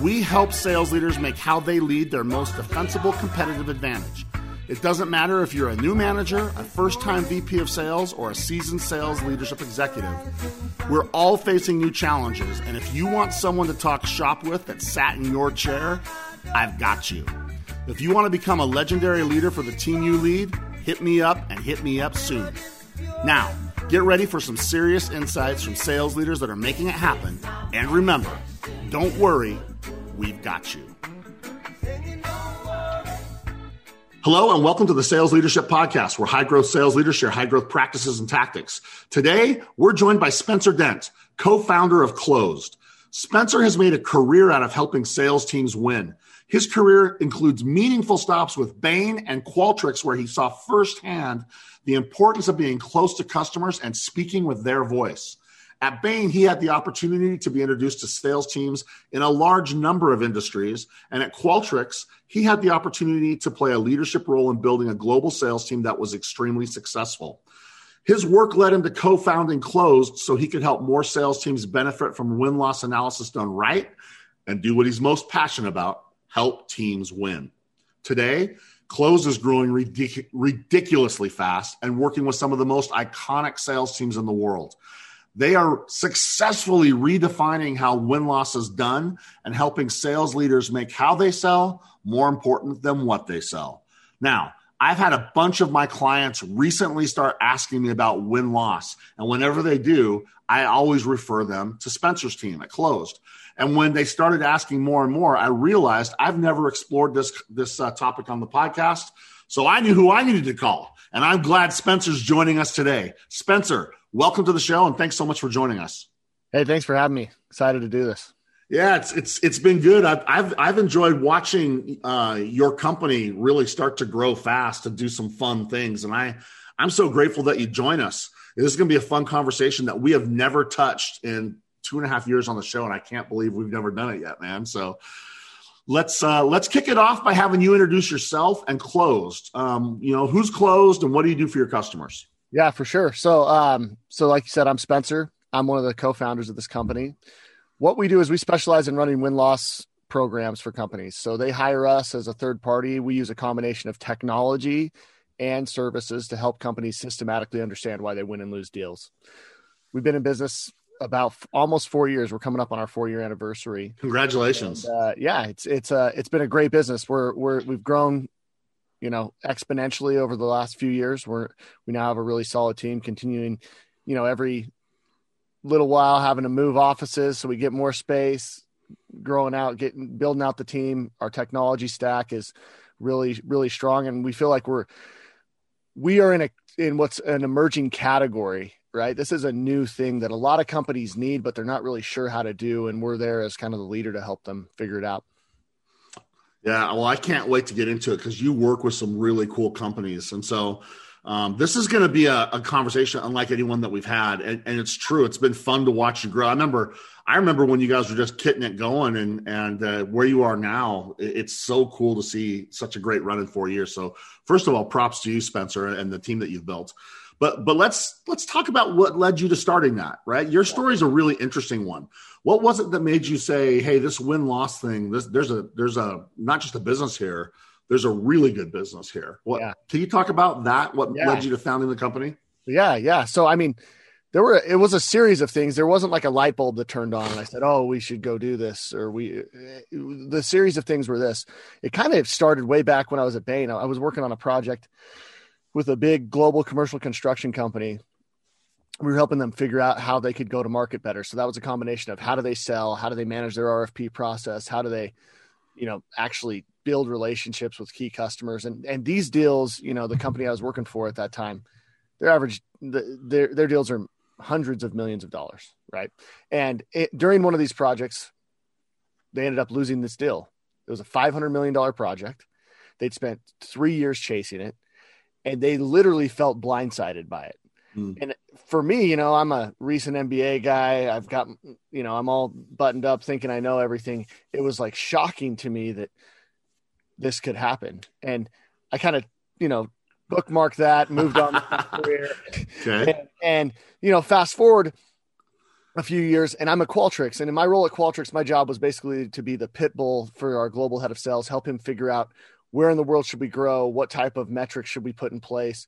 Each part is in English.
We help sales leaders make how they lead their most defensible competitive advantage. It doesn't matter if you're a new manager, a first time VP of sales, or a seasoned sales leadership executive. We're all facing new challenges, and if you want someone to talk shop with that sat in your chair, I've got you. If you want to become a legendary leader for the team you lead, hit me up and hit me up soon. Now, get ready for some serious insights from sales leaders that are making it happen. And remember, don't worry, we've got you. Hello, and welcome to the Sales Leadership Podcast, where high growth sales leaders share high growth practices and tactics. Today, we're joined by Spencer Dent, co founder of Clozd. Spencer has made a career out of helping sales teams win. His career includes meaningful stops with Bain and Qualtrics, where he saw firsthand the importance of being close to customers and speaking with their voice. At Bain, he had the opportunity to be introduced to sales teams in a large number of industries. And at Qualtrics, he had the opportunity to play a leadership role in building a global sales team that was extremely successful. His work led him to co founding Clozd so he could help more sales teams benefit from win loss analysis done right and do what he's most passionate about help teams win. Today, Close is growing ridic- ridiculously fast and working with some of the most iconic sales teams in the world. They are successfully redefining how win loss is done and helping sales leaders make how they sell more important than what they sell. Now, I've had a bunch of my clients recently start asking me about win loss. And whenever they do, I always refer them to Spencer's team at Clozd. And when they started asking more and more, I realized I've never explored this this uh, topic on the podcast. So I knew who I needed to call, and I'm glad Spencer's joining us today. Spencer, welcome to the show, and thanks so much for joining us. Hey, thanks for having me. Excited to do this. Yeah, it's it's it's been good. I've I've, I've enjoyed watching uh, your company really start to grow fast and do some fun things, and I I'm so grateful that you join us. This is going to be a fun conversation that we have never touched in two and a half years on the show, and I can't believe we've never done it yet, man. So let's uh, let's kick it off by having you introduce yourself and Clozd. Um, you know, who's Clozd and what do you do for your customers? Yeah, for sure. So, um, so like you said, I'm Spencer. I'm one of the co-founders of this company. What we do is we specialize in running win loss programs for companies. So they hire us as a third party. We use a combination of technology and services to help companies systematically understand why they win and lose deals. We've been in business about f- almost four years. We're coming up on our four year anniversary. Congratulations! And, uh, yeah, it's it's uh it's been a great business. We're we're we've grown, you know, exponentially over the last few years. We're we now have a really solid team. Continuing, you know, every little while having to move offices so we get more space. Growing out, getting building out the team. Our technology stack is really really strong, and we feel like we're we are in a in what's an emerging category right? This is a new thing that a lot of companies need, but they're not really sure how to do. And we're there as kind of the leader to help them figure it out. Yeah, well, I can't wait to get into it because you work with some really cool companies. And so um, this is going to be a, a, conversation unlike anyone that we've had. And, and, it's true. It's been fun to watch you grow. I remember, I remember when you guys were just kitting it going and, and uh, where you are now, it's so cool to see such a great run in four years. So first of all, props to you, Spencer, and the team that you've built. But but let's let's talk about what led you to starting that, right? Your story is a really interesting one. What was it that made you say, "Hey, this win loss thing, this there's a there's a not just a business here, there's a really good business here." What yeah. can you talk about that? What yeah. led you to founding the company? Yeah, yeah. So I mean, there were it was a series of things. There wasn't like a light bulb that turned on and I said, "Oh, we should go do this." Or we the series of things were this. It kind of started way back when I was at Bain. I was working on a project with a big global commercial construction company. We were helping them figure out how they could go to market better. So that was a combination of how do they sell, how do they manage their RFP process, how do they, you know, actually build relationships with key customers. And and these deals, you know, the company I was working for at that time, their average the, their their deals are hundreds of millions of dollars, right? And it, during one of these projects, they ended up losing this deal It was a $500 million project. They'd spent three years chasing it, and they literally felt blindsided by it. Mm. And for me, you know, I'm a recent MBA guy. I've got, you know, I'm all buttoned up thinking I know everything. It was like shocking to me that this could happen. And I kind of, you know, bookmarked that, moved on career. Okay. And, and, you know, fast forward a few years and I'm at Qualtrics. And in my role at Qualtrics, my job was basically to be the pit bull for our global head of sales, help him figure out where in the world should we grow, what type of metrics should we put in place,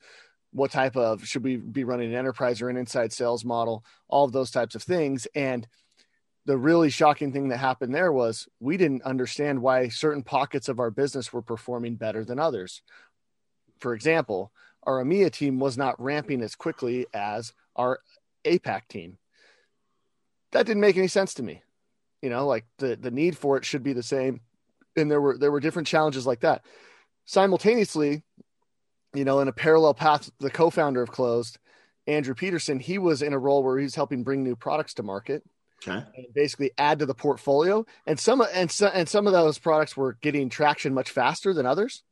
what type of should we be running an enterprise or an inside sales model, all of those types of things. And the really shocking thing that happened there was we didn't understand why certain pockets of our business were performing better than others. For example, our EMEA team was not ramping as quickly as our APAC team that didn't make any sense to me. You know, like the the need for it should be the same, and there were there were different challenges like that. Simultaneously, you know, in a parallel path, the co-founder of Clozd, Andrew Peterson, he was in a role where he's helping bring new products to market. Okay. And basically add to the portfolio, and some and some and some of those products were getting traction much faster than others.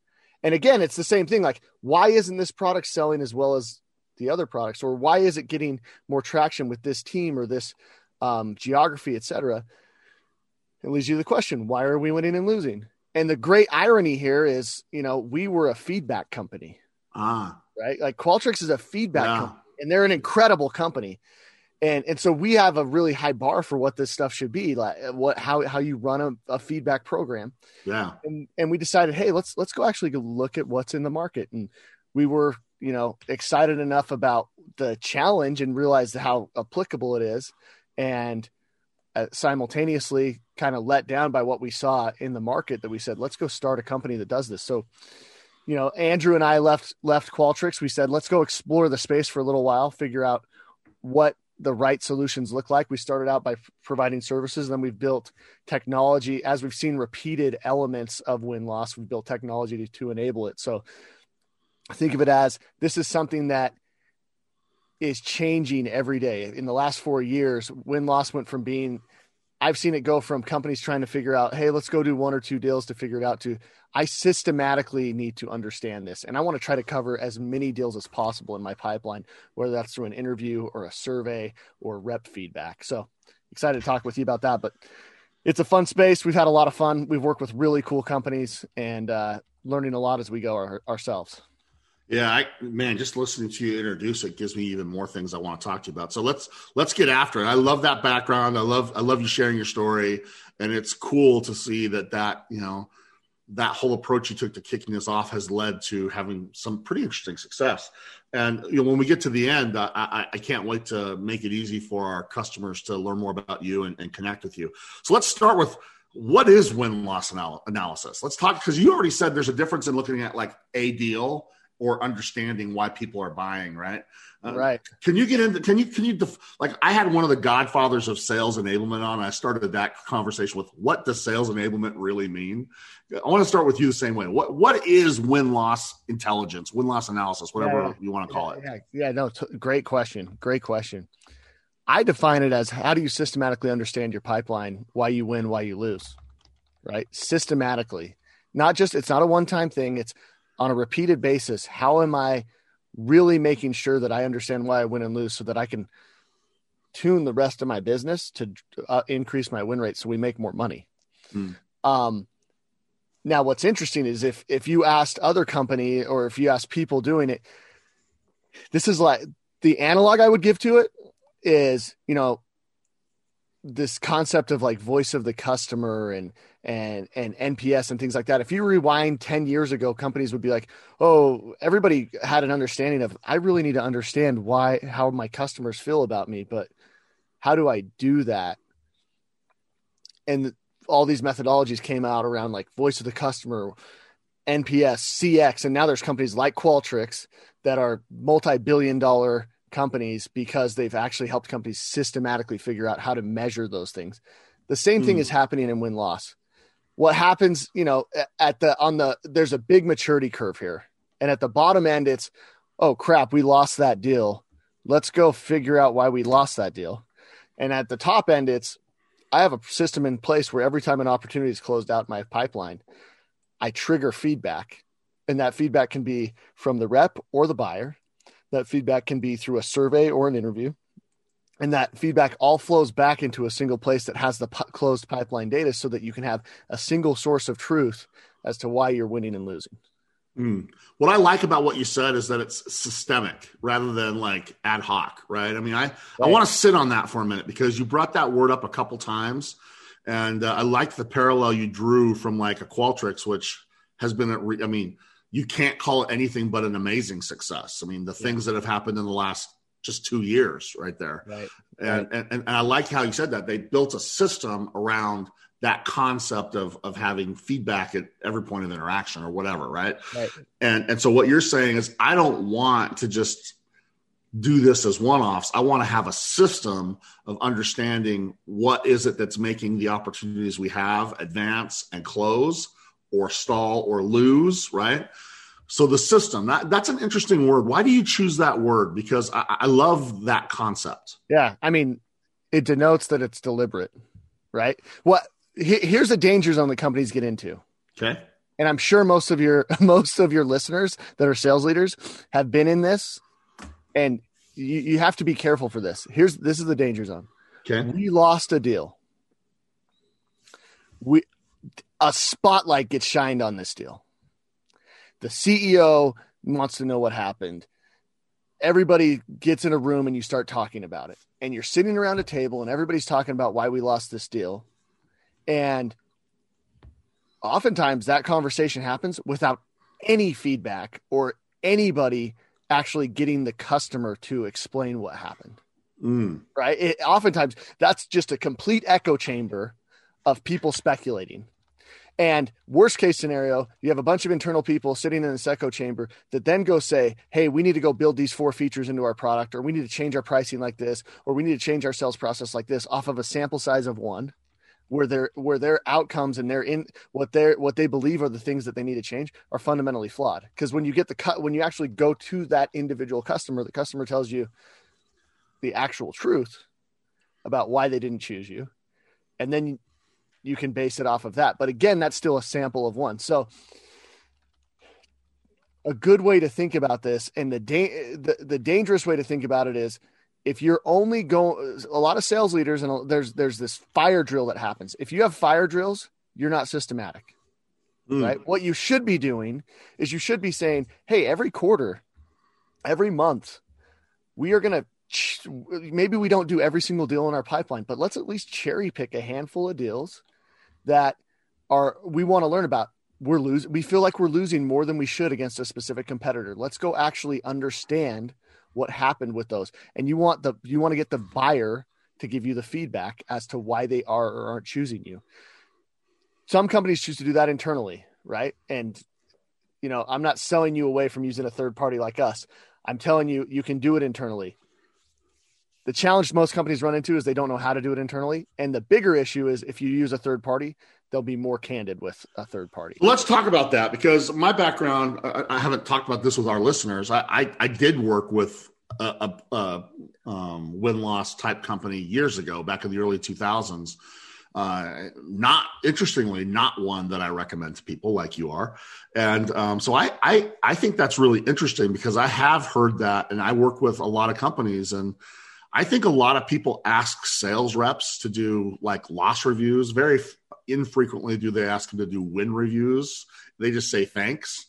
And again, it's the same thing. Like, why isn't this product selling as well as the other products, or why is it getting more traction with this team or this um, geography, etc. It leads you to the question: Why are we winning and losing? And the great irony here is, you know, we were a feedback company. Ah, right. Like Qualtrics is a feedback yeah. company, and they're an incredible company. And and so we have a really high bar for what this stuff should be, like what how how you run a, a feedback program. Yeah. And and we decided, hey, let's let's go actually go look at what's in the market. And we were, you know, excited enough about the challenge and realized how applicable it is and uh, simultaneously kind of let down by what we saw in the market that we said let's go start a company that does this. So you know andrew and i left left qualtrics. We said let's go explore the space for a little while figure out what the right solutions look like. We started out by f- providing services then we've built technology as we've seen repeated elements of win loss we've built technology to, to enable it. So think of it as this is something that is changing every day. In the last four years, win loss went from being, I've seen it go from companies trying to figure out, hey, let's go do one or two deals to figure it out to I systematically need to understand this. And I want to try to cover as many deals as possible in my pipeline, whether that's through an interview or a survey or rep feedback. So excited to talk with you about that. But it's a fun space. We've had a lot of fun. We've worked with really cool companies and uh, learning a lot as we go our, ourselves. Yeah, I man, just listening to you introduce it gives me even more things I want to talk to you about. So let's let's get after it. I love that background. I love I love you sharing your story, and it's cool to see that that you know that whole approach you took to kicking this off has led to having some pretty interesting success. And you know, when we get to the end, I, I, I can't wait to make it easy for our customers to learn more about you and, and connect with you. So let's start with what is win loss anal- analysis. Let's talk because you already said there's a difference in looking at like a deal or understanding why people are buying, right? Uh, right. Can you get into? Can you? Can you? Def, like, I had one of the godfathers of sales enablement on. I started that conversation with, "What does sales enablement really mean?" I want to start with you the same way. What What is win loss intelligence, win loss analysis, whatever yeah, you want to call yeah, it? Yeah, yeah no, t- great question. Great question. I define it as how do you systematically understand your pipeline, why you win, why you lose, right? Systematically, not just it's not a one time thing. It's on a repeated basis, how am I really making sure that I understand why I win and lose so that I can tune the rest of my business to uh, increase my win rate so we make more money. Hmm. Um, now, what's interesting is if if you asked other company or if you asked people doing it, this is like the analog I would give to it is you know this concept of like voice of the customer and and and NPS and things like that. If you rewind 10 years ago, companies would be like, "Oh, everybody had an understanding of I really need to understand why how my customers feel about me, but how do I do that?" And all these methodologies came out around like voice of the customer, NPS, CX, and now there's companies like Qualtrics that are multi-billion dollar companies because they've actually helped companies systematically figure out how to measure those things. The same thing mm. is happening in win loss. What happens, you know, at the on the there's a big maturity curve here. And at the bottom end it's oh crap, we lost that deal. Let's go figure out why we lost that deal. And at the top end it's I have a system in place where every time an opportunity is closed out in my pipeline, I trigger feedback. And that feedback can be from the rep or the buyer. That feedback can be through a survey or an interview. And that feedback all flows back into a single place that has the p- closed pipeline data so that you can have a single source of truth as to why you're winning and losing. Mm. What I like about what you said is that it's systemic rather than like ad hoc, right? I mean, I, right. I want to sit on that for a minute because you brought that word up a couple times. And uh, I like the parallel you drew from like a Qualtrics, which has been, a re- I mean, you can't call it anything but an amazing success. I mean, the yeah. things that have happened in the last just two years right there. Right. And, right. and, and I like how you said that they built a system around – that concept of of having feedback at every point of interaction or whatever, right? Right. And and so what you're saying is I don't want to just do this as one-offs. I want to have a system of understanding what is it that's making the opportunities we have advance and close or stall or lose, right? So the system, that, that's an interesting word. Why do you choose that word? Because I, I love that concept. Yeah. I mean, it denotes that it's deliberate, right? What here's the danger zone that companies get into. Okay. And I'm sure most of your most of your listeners that are sales leaders have been in this, and you, you have to be careful for this. Here's this is the danger zone. Okay. We lost a deal. We a spotlight gets shined on this deal. The CEO wants to know what happened. Everybody gets in a room and you start talking about it. And you're sitting around a table and everybody's talking about why we lost this deal and oftentimes that conversation happens without any feedback or anybody actually getting the customer to explain what happened. Mm. Right. It, oftentimes that's just a complete echo chamber of people speculating. And worst case scenario, you have a bunch of internal people sitting in this echo chamber that then go say, Hey, we need to go build these four features into our product, or we need to change our pricing like this, or we need to change our sales process like this off of a sample size of one where their where their outcomes and their in what they what they believe are the things that they need to change are fundamentally flawed. Because when you get the cut when you actually go to that individual customer the customer tells you the actual truth about why they didn't choose you. And then you can base it off of that. But again that's still a sample of one. So a good way to think about this and the da- the, the dangerous way to think about it is if you're only going a lot of sales leaders and there's there's this fire drill that happens. If you have fire drills you're not systematic mm. right? What you should be doing is you should be saying hey every quarter every month we are going to maybe we don't do every single deal in our pipeline but let's at least cherry pick a handful of deals that are we want to learn about. We're losing we feel like we're losing more than we should against a specific competitor. Let's go actually understand what happened with those. And you want the you want to get the buyer to give you the feedback as to why they are or aren't choosing you. Some companies choose to do that internally right? And you know i'm not selling you away from using a third party like us. I'm telling you you can do it internally the challenge most companies run into is they don't know how to do it internally and the bigger issue is if you use a third party they'll be more candid with a third party. Let's talk about that because my background, I, I haven't talked about this with our listeners. I, I, I did work with a, a, a um, win loss type company years ago, back in the early 2000s. Uh, not interestingly, not one that I recommend to people like you are. And um, so I, I, I think that's really interesting because I have heard that and I work with a lot of companies and I think a lot of people ask sales reps to do like loss reviews. Very infrequently do they ask them to do win reviews. They just say thanks.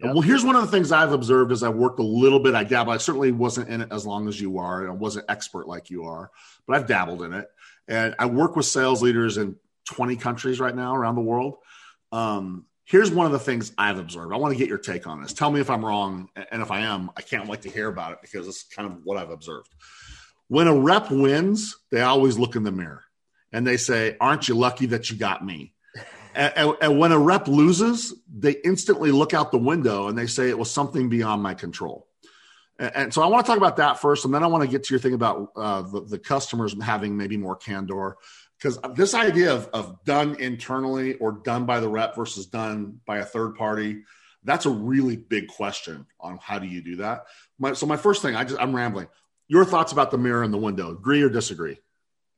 Yep. Well, here's one of the things I've observed as I worked a little bit. I dabbled. I certainly wasn't in it as long as you are, and I wasn't expert like you are, but I've dabbled in it. And I work with sales leaders in 20 countries right now around the world. Um, here's one of the things I've observed. I want to get your take on this. Tell me if I'm wrong, and if I am, I can't wait to hear about it because it's kind of what I've observed. When a rep wins, they always look in the mirror and they say, Aren't you lucky that you got me? and, and, when a rep loses, they instantly look out the window and they say it was something beyond my control. And, so I want to talk about that first, and then I want to get to your thing about uh, the, the customers having maybe more candor. Because this idea of, of done internally or done by the rep versus done by a third party, that's a really big question on how do you do that. My, so my first thing, I just I'm rambling. Your thoughts about the mirror and the window? Agree or disagree?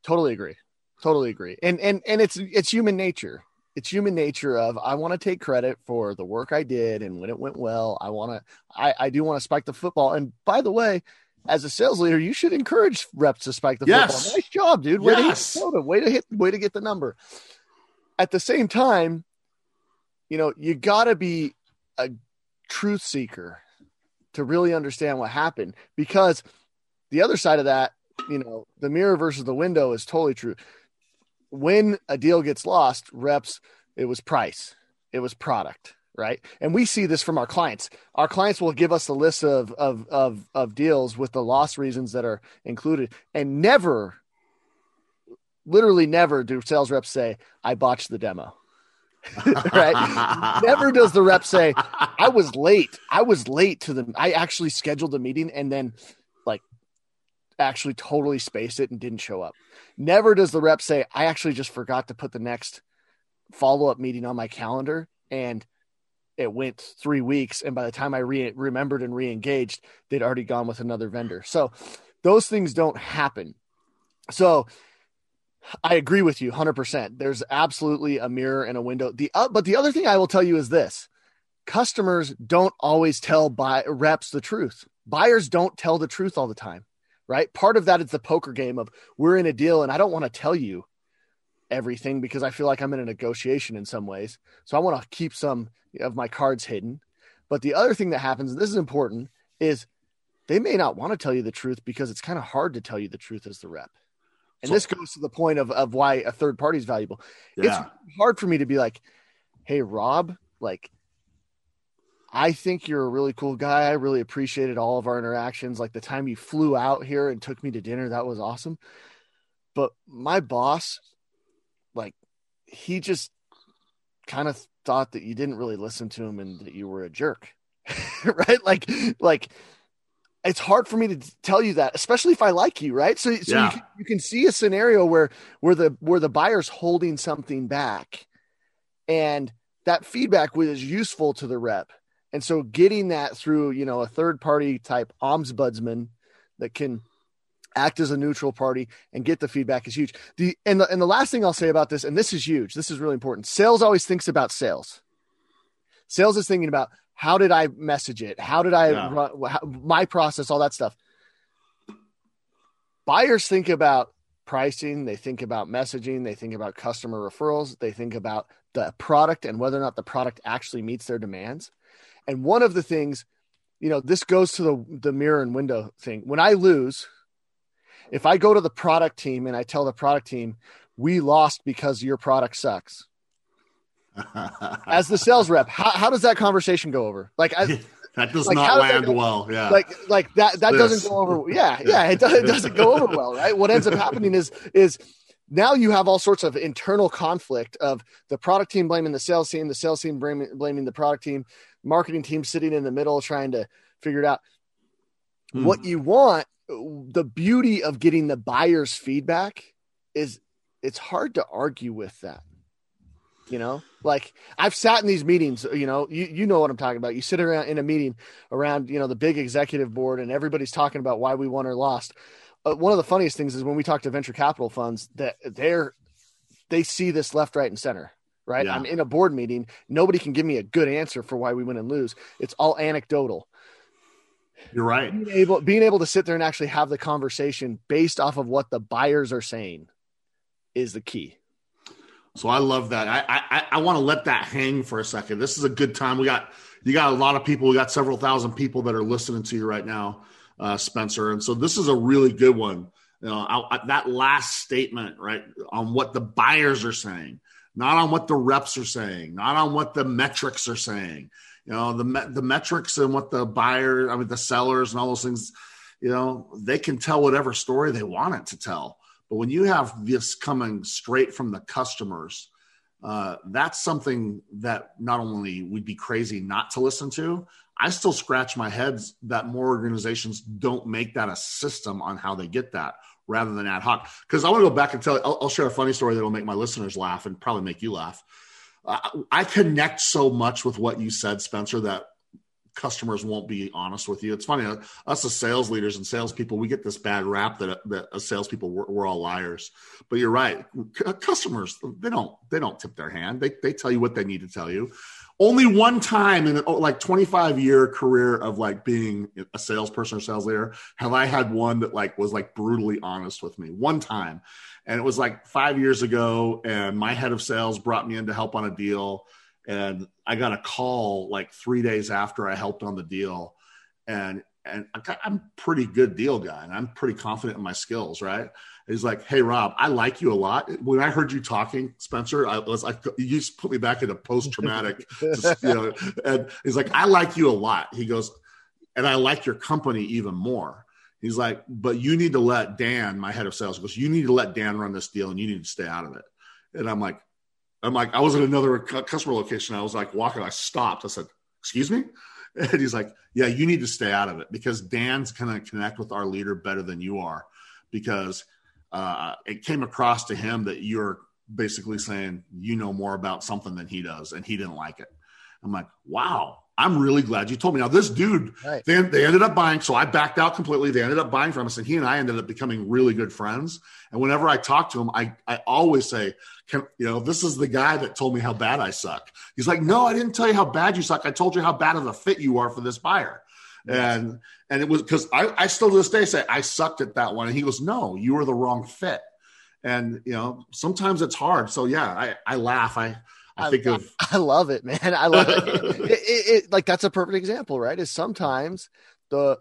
Totally agree totally agree. And and and it's it's human nature. It's human nature of I want to take credit for the work I did and when it went well. I want to I I do want to spike the football. And by the way, as a sales leader, you should encourage reps to spike the yes. football. Nice job, dude. Way yes. to hit Way to hit way to get the number. At the same time, you know, you got to be a truth seeker to really understand what happened because the other side of that, you know, the mirror versus the window is totally true. When a deal gets lost, reps, it was price, it was product, right? And we see this from our clients. Our clients will give us a list of of of, of deals with the loss reasons that are included, and never, literally never, do sales reps say, "I botched the demo." right? Never does the rep say, I was late. I was late to the I actually scheduled a meeting and then actually totally spaced it and didn't show up. Never does the rep say, I actually just forgot to put the next follow-up meeting on my calendar and it went three weeks and by the time i re- remembered and re-engaged they'd already gone with another vendor so those things don't happen so I agree with you 100%. There's absolutely a mirror and a window. The uh, but the other thing I will tell you is this. Customers don't always tell buy reps the truth. Buyers don't tell the truth all the time, right? Part of that is the poker game of we're in a deal and I don't want to tell you everything because I feel like I'm in a negotiation in some ways. So I want to keep some of my cards hidden. But the other thing that happens, and this is important, is they may not want to tell you the truth because it's kind of hard to tell you the truth as the rep. And so, this goes to the point of, of why a third party is valuable. Yeah. It's hard for me to be like, hey, Rob, like, I think you're a really cool guy. I really appreciated all of our interactions. Like the time you flew out here and took me to dinner, that was awesome. But my boss, like, he just kind of thought that you didn't really listen to him and that you were a jerk. right? Like, like it's hard for me to tell you that, especially if I like you, right? So, so yeah. you, can, you can see a scenario where where the where the buyer's holding something back, and that feedback was useful to the rep, and so getting that through you know a third party type ombudsman that can act as a neutral party and get the feedback is huge. The and the and the last thing I'll say about this, and this is huge, this is really important. Sales always thinks about sales. Sales is thinking about how did I message it? How did I yeah. run how, my process, all that stuff? Buyers think about pricing, they think about messaging, they think about customer referrals, they think about the product and whether or not the product actually meets their demands. And one of the things, you know, this goes to the the mirror and window thing. When I lose, if I go to the product team and I tell the product team, we lost because your product sucks as the sales rep how, how does that conversation go over like I, that does like, not land well yeah like like that that this. doesn't go over yeah yeah, yeah it, does, it doesn't go over well right what ends up happening is is now you have all sorts of internal conflict of the product team blaming the sales team the sales team blaming, blaming the product team marketing team sitting in the middle trying to figure it out. Hmm. what you want the beauty of getting the buyer's feedback is it's hard to argue with that you know? Like i've sat in these meetings you know you, you know what i'm talking about. You sit around in a meeting around you know the big executive board and everybody's talking about why we won or lost uh, one of the funniest things is when we talk to venture capital funds that they're they see this left right and center right yeah. i'm in a board meeting nobody can give me a good answer for why we win and lose it's all anecdotal you're right being able being able to sit there and actually have the conversation based off of what the buyers are saying is the key so I love that. I I, I want to let that hang for a second. This is a good time. We got you got a lot of people. We got several thousand people that are listening to you right now, uh, Spencer. And so this is a really good one. You know, I, I, that last statement, right, on what the buyers are saying, not on what the reps are saying, not on what the metrics are saying. You know, the the metrics and what the buyer, I mean, the sellers and all those things. You know, they can tell whatever story they want it to tell. But when you have this coming straight from the customers, uh, that's something that not only we'd be crazy not to listen to, I still scratch my head that more organizations don't make that a system on how they get that rather than ad hoc. Because I want to go back and tell, I'll, I'll, share a funny story that will make my listeners laugh and probably make you laugh. Uh, I connect so much with what you said, Spencer, that customers won't be honest with you. It's funny, uh, us as sales leaders and salespeople, we get this bad rap that that as salespeople we're, we're all liars. But you're right, C- customers they don't they don't tip their hand. They they tell you what they need to tell you. Only one time in like 25 year career of like being a salesperson or sales leader have I had one that like was like brutally honest with me. One time, and it was like five years ago, and my head of sales brought me in to help on a deal and I got a call like three days after I helped on the deal, and and I'm a pretty good deal guy, and I'm pretty confident in my skills, right? He's like, "Hey Rob, I like you a lot. When I heard you talking, Spencer, I was like, you just put me back into post traumatic, you know." And he's like, "I like you a lot." He goes, "And I like your company even more." He's like, "But you need to let Dan, my head of sales, goes, you need to let Dan run this deal, and you need to stay out of it." And I'm like, I'm like, I was at another customer location. I was like walking. I stopped. I said, "Excuse me," and he's like, "Yeah, you need to stay out of it because Dan's to connect with our leader better than you are, because uh, it came across to him that you're basically saying you know more about something than he does, and he didn't like it." I'm like, "Wow." I'm really glad you told me. Now, this dude, right. they, they ended up buying. So I backed out completely. They ended up buying from us, and he and I ended up becoming really good friends. And whenever I talk to him, I, I always say, Can, you know, this is the guy that told me how bad I suck. He's like, No, I didn't tell you how bad you suck. I told you how bad of a fit you are for this buyer. And and it was because I, I still to this day say I sucked at that one. And he goes, No, you were the wrong fit. And you know, sometimes it's hard. So yeah, I, I laugh. I I, think of I love it, man. I love it. it, it, it. Like that's a perfect example, right? Is sometimes the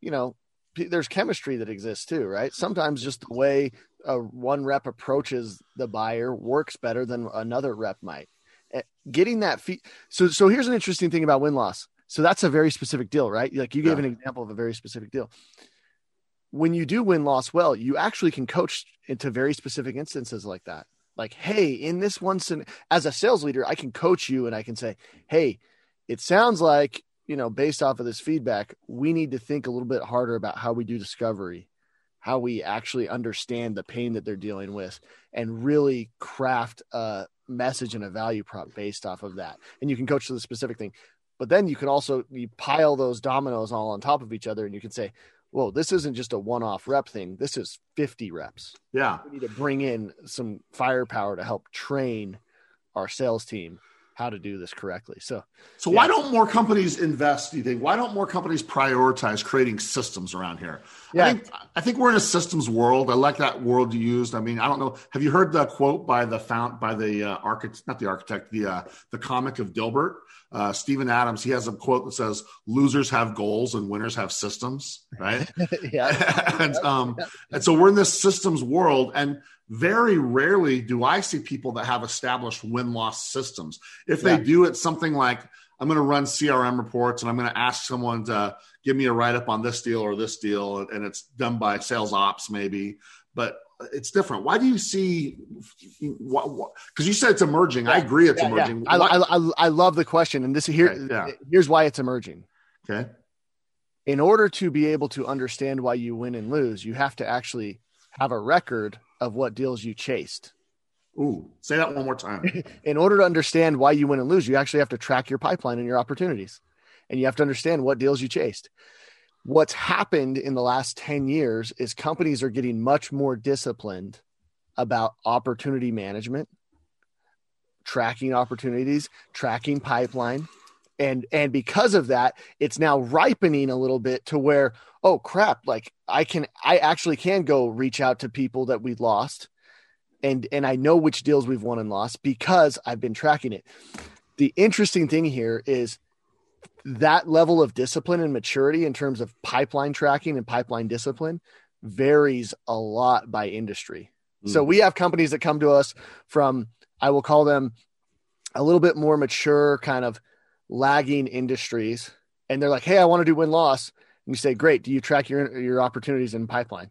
you know there's chemistry that exists too, right? Sometimes just the way a one rep approaches the buyer works better than another rep might. Eh, getting that fee. So so here's an interesting thing about win loss. So that's a very specific deal, right? Like you gave yeah. an example of a very specific deal. When you do win loss well, you actually can coach into very specific instances like that like hey in this one as a sales leader i can coach you and i can say hey it sounds like you know based off of this feedback we need to think a little bit harder about how we do discovery how we actually understand the pain that they're dealing with and really craft a message and a value prop based off of that. And you can coach to the specific thing but then you can also you pile those dominoes all on top of each other and you can say whoa, this isn't just a one off rep thing. This is 50 reps. Yeah. We need to bring in some firepower to help train our sales team how to do this correctly. So, so yeah. why don't more companies invest? Do you think? Why don't more companies prioritize creating systems around here? Yeah. I think, I think we're in a systems world. I like that word you used. I mean, I don't know. Have you heard the quote by the found by the uh, architect, not the architect, the uh, the comic of Dilbert? Uh, Steven Adams, he has a quote that says, "Losers have goals and winners have systems." Right? yeah. and, um, and so we're in this systems world, and very rarely do I see people that have established win loss systems. If they yeah. do, it's something like I'm going to run CRM reports and I'm going to ask someone to give me a write up on this deal or this deal, and it's done by sales ops maybe. But it's different. Why do you see? Because you said it's emerging. Yeah. I agree, it's yeah, emerging. Yeah. I, I, I, love the question, and this here okay, here's why it's emerging. Okay. In order to be able to understand why you win and lose, you have to actually have a record of what deals you chased. Ooh, say that one more time. in order to understand why you win and lose, you actually have to track your pipeline and your opportunities, and you have to understand what deals you chased what's happened in the last 10 years is companies are getting much more disciplined about opportunity management tracking opportunities tracking pipeline. And and because of that it's now ripening a little bit to where oh crap like i can i actually can go reach out to people that we lost. And and i know which deals we've won and lost because i've been tracking it. The interesting thing here is that level of discipline and maturity in terms of pipeline tracking and pipeline discipline varies a lot by industry. Mm. So we have companies that come to us from, I will call them a little bit more mature, kind of lagging industries. And they're like, Hey, I want to do win loss. And you say, Great. Do you track your, your opportunities in pipeline?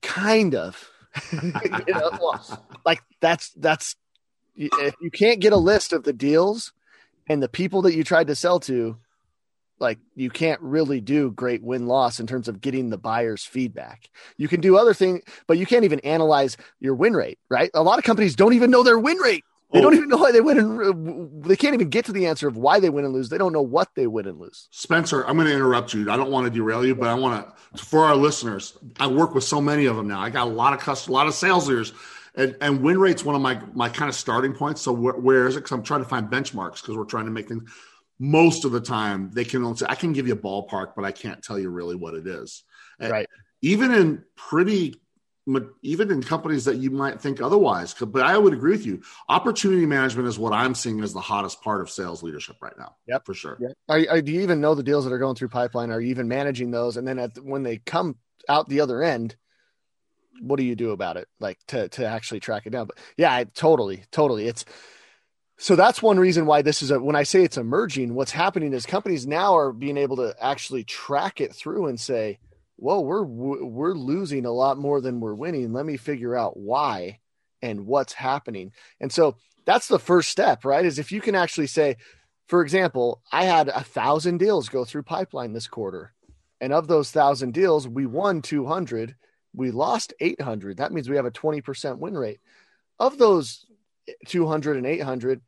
Kind of. you know, like that's, that's, if you can't get a list of the deals and the people that you tried to sell to like you can't really do great win loss in terms of getting the buyer's feedback. You can do other things, but you can't even analyze your win rate, right? A lot of companies don't even know their win rate. They Oh. don't even know why they win and they can't even get to the answer of why they win and lose. They don't know what they win and lose. Spencer, I'm going to interrupt you. I don't want to derail you, but I want to, for our listeners, I work with so many of them now. I got a lot of customers, a lot of sales leaders, and, and win rate's one of my my kind of starting points. So where, where is it? Because I'm trying to find benchmarks because we're trying to make things. Most of the time, they can only say, I can give you a ballpark, but I can't tell you really what it is. And Right. Even in pretty, even in companies that you might think otherwise. But I would agree with you. Opportunity management is what I'm seeing as the hottest part of sales leadership right now. Yeah, for sure. Yeah. Are, are, uh, do you even know the deals that are going through pipeline? Are you even managing those? And then at when they come out the other end, what do you do about it? Like to to actually track it down. But yeah, I, totally, totally. It's so that's one reason why this is a when I say it's emerging, what's happening is companies now are being able to actually track it through and say, "Whoa, we're we're losing a lot more than we're winning. Let me figure out why and what's happening." And so that's the first step, right? Is if you can actually say, for example, I had a thousand deals go through pipeline this quarter. And of those thousand deals, we won 200, we lost 800. That means we have a 20% win rate. Of those 200 and 800,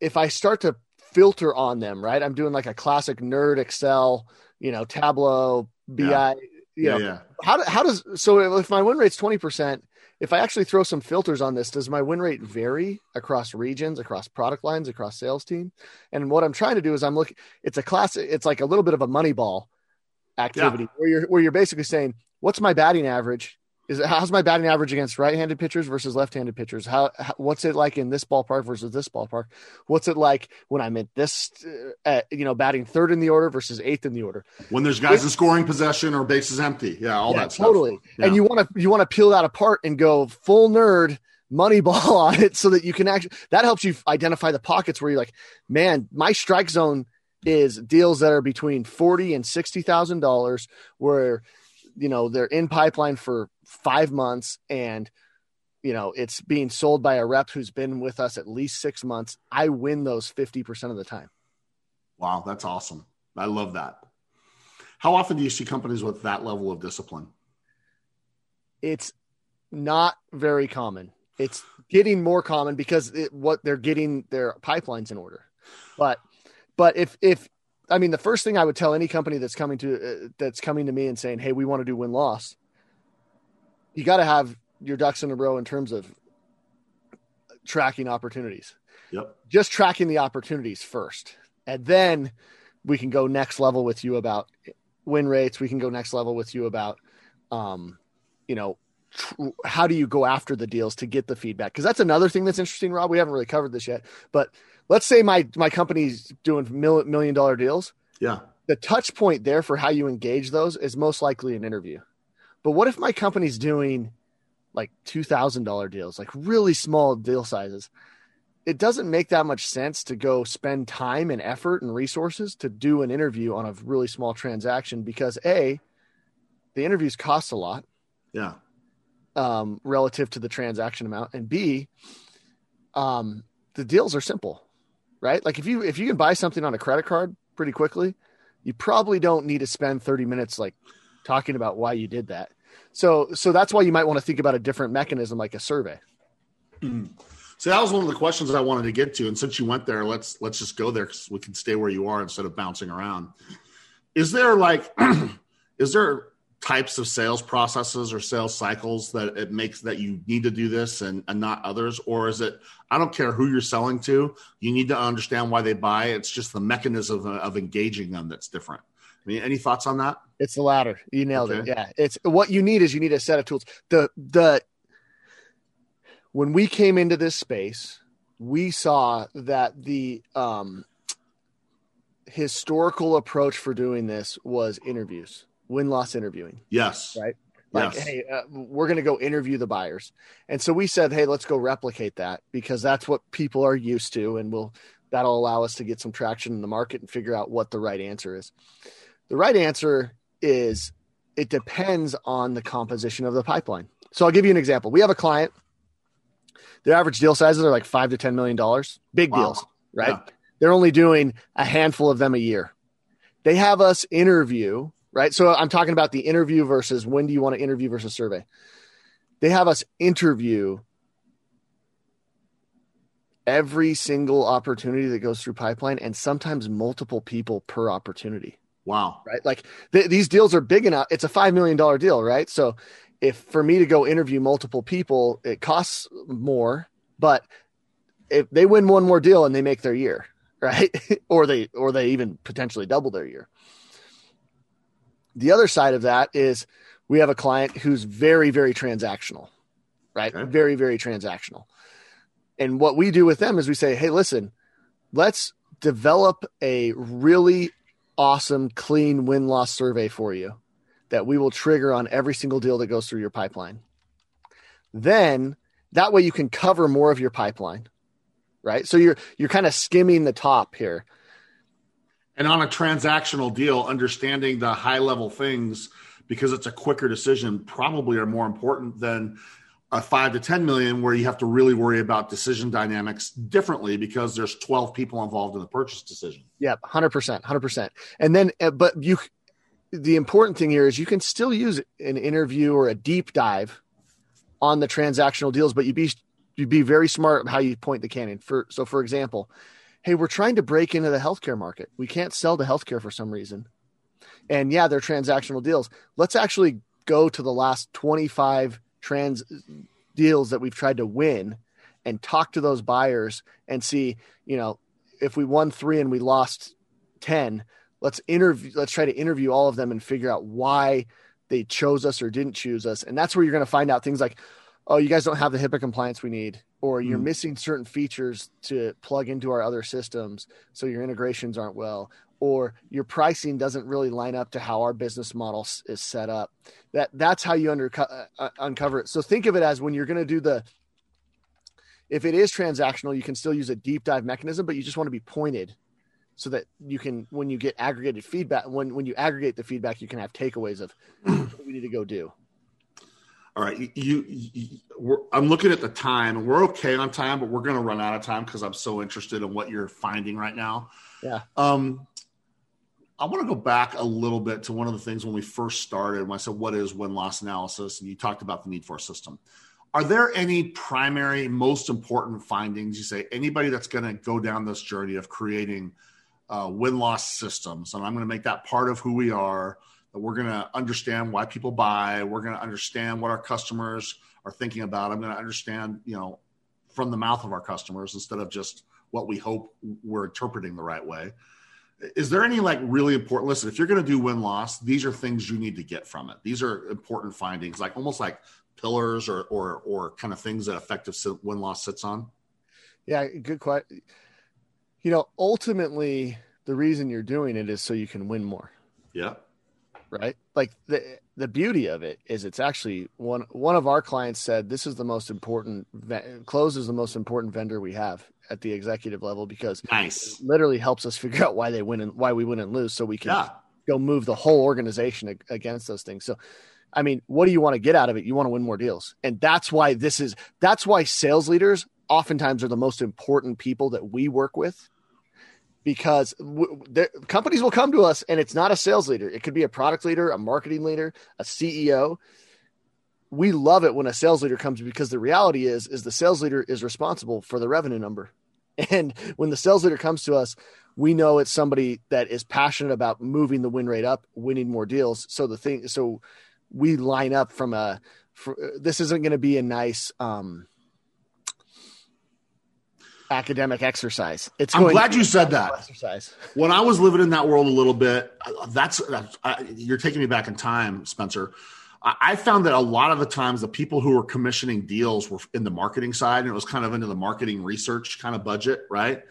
if I start to filter on them, right? I'm doing like a classic nerd Excel, you know, Tableau, BI, Yeah. you know, yeah. how, how does, so if my win rate's 20%, if I actually throw some filters on this, does my win rate vary across regions, across product lines, across sales team? And what I'm trying to do is I'm looking, it's a class, it's like a little bit of a money ball activity where you're, where you're basically saying, what's my batting average? Is it, how's my batting average against right-handed pitchers versus left-handed pitchers? How, how what's it like in this ballpark versus this ballpark? What's it like when I'm at this, uh, at, you know, batting third in the order versus eighth in the order? when there's guys in scoring possession or bases empty. Yeah, all Yeah, that stuff. totally. Yeah. And you want to you want to peel that apart and go full nerd money ball on it so that you can actually that helps you identify the pockets where you're like, man, my strike zone is deals that are between forty and sixty thousand dollars, where you know they're in pipeline for five months and you know it's being sold by a rep who's been with us at least six months. I win those fifty percent of the time. Wow, that's awesome. I love that. How often do you see companies with that level of discipline? it's not very common. It's getting more common because it, what they're getting their pipelines in order. But but if if I mean the first thing I would tell any company that's coming to uh, that's coming to me and saying, "Hey, we want to do win loss." You got to have your ducks in a row in terms of tracking opportunities. Yep. Just tracking the opportunities first. And then we can go next level with you about win rates. We can go next level with you about um you know tr- how do you go after the deals to get the feedback because that's another thing that's interesting rob we haven't really covered this yet but let's say my my company's doing mil- million dollar deals. Yeah. the touch point there for how you engage those is most likely an interview. But what if my company's doing like $2000 deals like really small deal sizes? It doesn't make that much sense to go spend time and effort and resources to do an interview on a really small transaction because a the interviews cost a lot Yeah. um, relative to the transaction amount, and B, um, the deals are simple, right? Like if you if you can buy something on a credit card pretty quickly, you probably don't need to spend thirty minutes like talking about why you did that. So so that's why you might want to think about a different mechanism like a survey. Mm-hmm. So that was one of the questions I wanted to get to. And since you went there, let's let's just go there because we can stay where you are instead of bouncing around. Is there like is there types of sales processes or sales cycles that it makes that you need to do this and, and not others? Or is it I don't care who you're selling to, you need to understand why they buy. It's just the mechanism of, of engaging them that's different. I mean, any thoughts on that? It's the latter. You nailed it. Yeah. It's what you need is you need a set of tools. The the when we came into this space, we saw that the um historical approach for doing this was interviews, win loss interviewing. Yes. Right. Like, Yes. hey, uh, we're going to go interview the buyers. And so we said, hey, let's go replicate that because that's what people are used to. And we'll, that'll allow us to get some traction in the market and figure out what the right answer is. The right answer is it depends on the composition of the pipeline. So I'll give you an example. We have a client, their average deal sizes are like five to $10 million, big Wow. deals, right? Yeah. They're only doing a handful of them a year. They have us interview, right? So I'm talking about the interview versus when do you want to interview versus survey. They have us interview every single opportunity that goes through pipeline and sometimes multiple people per opportunity. Wow. Right. Like th- these deals are big enough. It's a $5 million deal, right? So if for me to go interview multiple people, it costs more, but if they win one more deal and they make their year, right? or they, or they even potentially double their year. The other side of that is we have a client who's very, very transactional, right? Okay. Very, very transactional. And what we do with them is we say, hey, listen, let's develop a really awesome, clean win loss survey for you that we will trigger on every single deal that goes through your pipeline. Then that way you can cover more of your pipeline, right? So you're you're kind of skimming the top here. And on a transactional deal, understanding the high level things because it's a quicker decision probably are more important than a five to 10 million where you have to really worry about decision dynamics differently because there's 12 people involved in the purchase decision. Yep. 100%. 100%. And then, uh, but you, the important thing here is you can still use an interview or a deep dive on the transactional deals, but you be, you be very smart how you point the cannon for, so for example, Hey, we're trying to break into the healthcare market. We can't sell to healthcare for some reason. And yeah, they're transactional deals. Let's actually go to the last 25 trans deals that we've tried to win and talk to those buyers and see, you know, if we won three and we lost 10, let's interview, let's try to interview all of them and figure out why they chose us or didn't choose us. And that's where you're going to find out things like, oh, you guys don't have the HIPAA compliance we need, or you're mm. missing certain features to plug into our other systems. So your integrations aren't well, or your pricing doesn't really line up to how our business model is set up. That that's how you under, uh, uh, uncover it. So think of it as when you're going to do the if it is transactional, you can still use a deep dive mechanism, but you just want to be pointed so that you can when you get aggregated feedback when when you aggregate the feedback, you can have takeaways of what we need to go do. All right, you, you I'm looking at the time. and We're okay on time, but we're going to run out of time because I'm so interested in what you're finding right now. Yeah. Um, I want to go back a little bit to one of the things when we first started when I said, What is win loss analysis? And you talked about the need for a system. Are there any primary, most important findings? You say anybody that's going to go down this journey of creating uh, win loss systems, and I'm going to make that part of who we are, we're going to understand why people buy, we're going to understand what our customers are thinking about. I'm going to understand, you know, from the mouth of our customers instead of just what we hope we're interpreting the right way. Is there any like really important listen if you're going to do win loss these are things you need to get from it. These are important findings like almost like pillars or or or kind of things that effective win loss sits on. Yeah good question you know ultimately the reason you're doing it is so you can win more. Yeah right? Like the the beauty of it is it's actually one one of our clients said this is the most important Clozd is the most important vendor we have at the executive level because nice. literally helps us figure out why they win and why we win and lose so we can yeah. go move the whole organization against those things. So i mean what do you want to get out of it? You want to win more deals. And that's why this is that's why sales leaders oftentimes are the most important people that we work with because w- companies will come to us and it's not a sales leader. It could be a product leader a marketing leader a ceo we love it when a sales leader comes because the reality is is the sales leader is responsible for the revenue number. And when the sales leader comes to us we know it's somebody that is passionate about moving the win rate up winning more deals. So the thing so we line up from a for, this isn't going to be a nice um academic exercise. It's. I'm glad you said that. Exercise. When I was living in that world a little bit, that's, that's I, you're taking me back in time, Spencer. I found that a lot of the times the people who were commissioning deals were in the marketing side, and it was kind of into the marketing research kind of budget, right?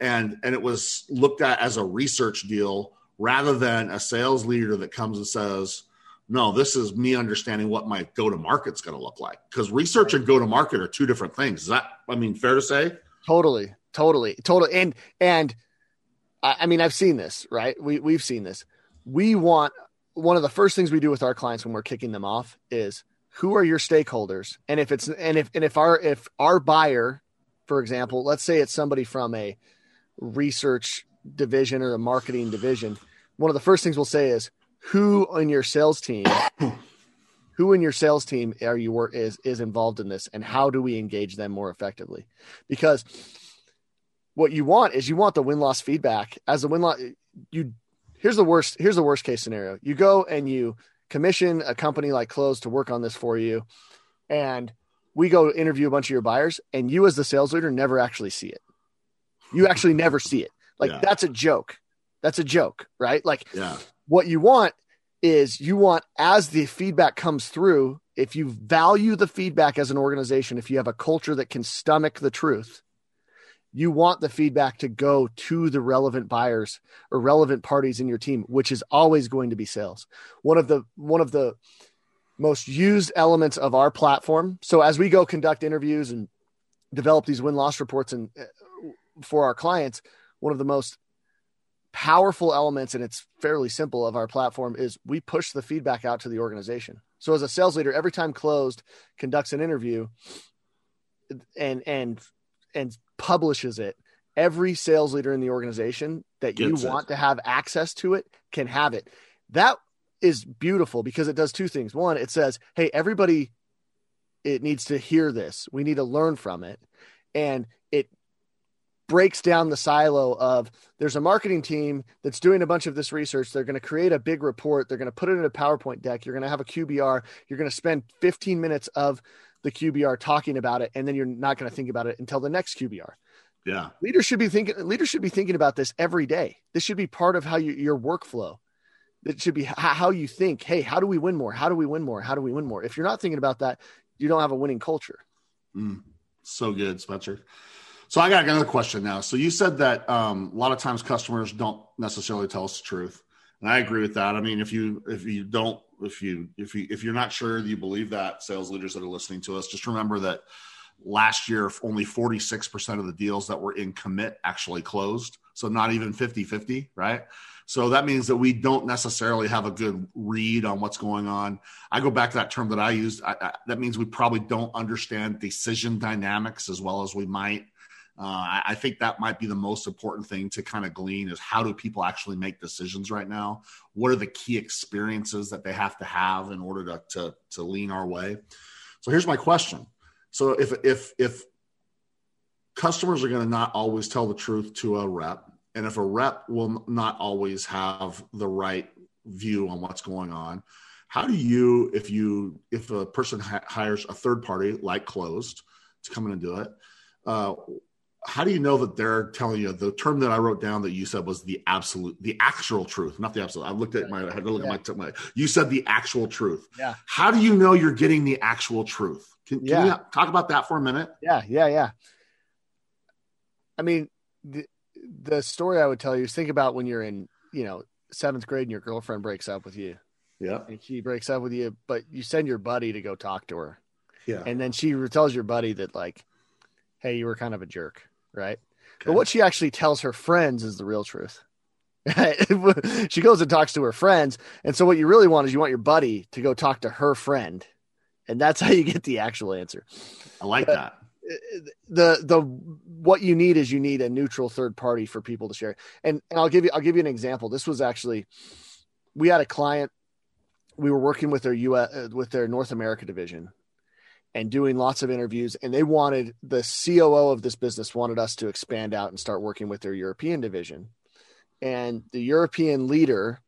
And and it was looked at as a research deal rather than a sales leader that comes and says, "No, this is me understanding what my go to market's going to look like." Because research and go to market are two different things. Is that I mean fair to say? Totally, totally, totally. And and I, I mean I've seen this, right? We we've seen this. We want one of the first things we do with our clients when we're kicking them off is who are your stakeholders and if it's and if and if our if our buyer for example let's say it's somebody from a research division or a marketing division one of the first things we'll say is who in your sales team who in your sales team are you work is is involved in this and how do we engage them more effectively because what you want is you want the win loss feedback as a win loss. You here's the worst. Here's the worst case scenario. You go and you commission a company like Clozd to work on this for you, and we go interview a bunch of your buyers, and you as the sales leader never actually see it. You actually never see it. Like Yeah. that's a joke. That's a joke, right? Like Yeah. what you want is you want as the feedback comes through if you value the feedback as an organization if you have a culture that can stomach the truth you want the feedback to go to the relevant buyers or relevant parties in your team which is always going to be sales. One of the one of the most used elements of our platform. So as we go conduct interviews and develop these win loss reports and uh, for our clients one of the most powerful elements and it's fairly simple of our platform is we push the feedback out to the organization. So as a sales leader every time Clozd conducts an interview and and and publishes it every sales leader in the organization that you Gets it. want to have access to it can have it. That is beautiful because it does two things. One it says hey everybody it needs to hear this. We need to learn from it. And it breaks down the silo of there's a marketing team that's doing a bunch of this research. They're going to create a big report. They're going to put it in a powerpoint deck. You're going to have a qbr you're going to spend 15 minutes of the qbr talking about it and then you're not going to think about it until the next qbr Yeah. leaders should be thinking leaders should be thinking about this every day. This should be part of how you, your workflow. It should be how you think. Hey how do we win more? How do we win more? How do we win more? If you're not thinking about that you don't have a winning culture. Mm, so good, Spencer. So I got another question now. So you said that um, a lot of times customers don't necessarily tell us the truth, and I agree with that. I mean, if you if you don't if you if you if you're not sure that you believe that sales leaders that are listening to us, just remember that last year only 46% of the deals that were in commit actually closed. So not even 50-50, right? So that means that we don't necessarily have a good read on what's going on. I go back to that term that I used. I, I, that means we probably don't understand decision dynamics as well as we might. Uh, I, think that might be the most important thing to kind of glean is how do people actually make decisions right now? What are the key experiences that they have to have in order to to, to lean our way? So here's my question. So if if if customers are going to not always tell the truth to a rep, and if a rep will not always have the right view on what's going on, how do you if you if a person hires a third party like Clozd to come in and do it? Uh, how do you know that they're telling you the term that I wrote down that you said was the absolute, the actual truth, not the absolute? I looked at my, I had to look at my, my, you said the actual truth. Yeah. How do you know you're getting the actual truth? Can, can Yeah. you talk about that for a minute? Yeah, yeah, yeah. I mean, the the story I would tell you is think about when you're in, you know, seventh grade and your girlfriend breaks up with you, Yeah. and she breaks up with you, but you send your buddy to go talk to her, Yeah. and then she tells your buddy that like, hey, you were kind of a jerk, right? Okay. But what she actually tells her friends is the real truth. she goes and talks to her friends, and so what you really want is you want your buddy to go talk to her friend, and that's how you get the actual answer I like that. the the what you need is you need a neutral third party for people to share and and i'll give you i'll give you an example this was actually we had a client we were working with their us uh, with their north america division and doing lots of interviews and they wanted the coo of this business wanted us to expand out and start working with their european division and the european leader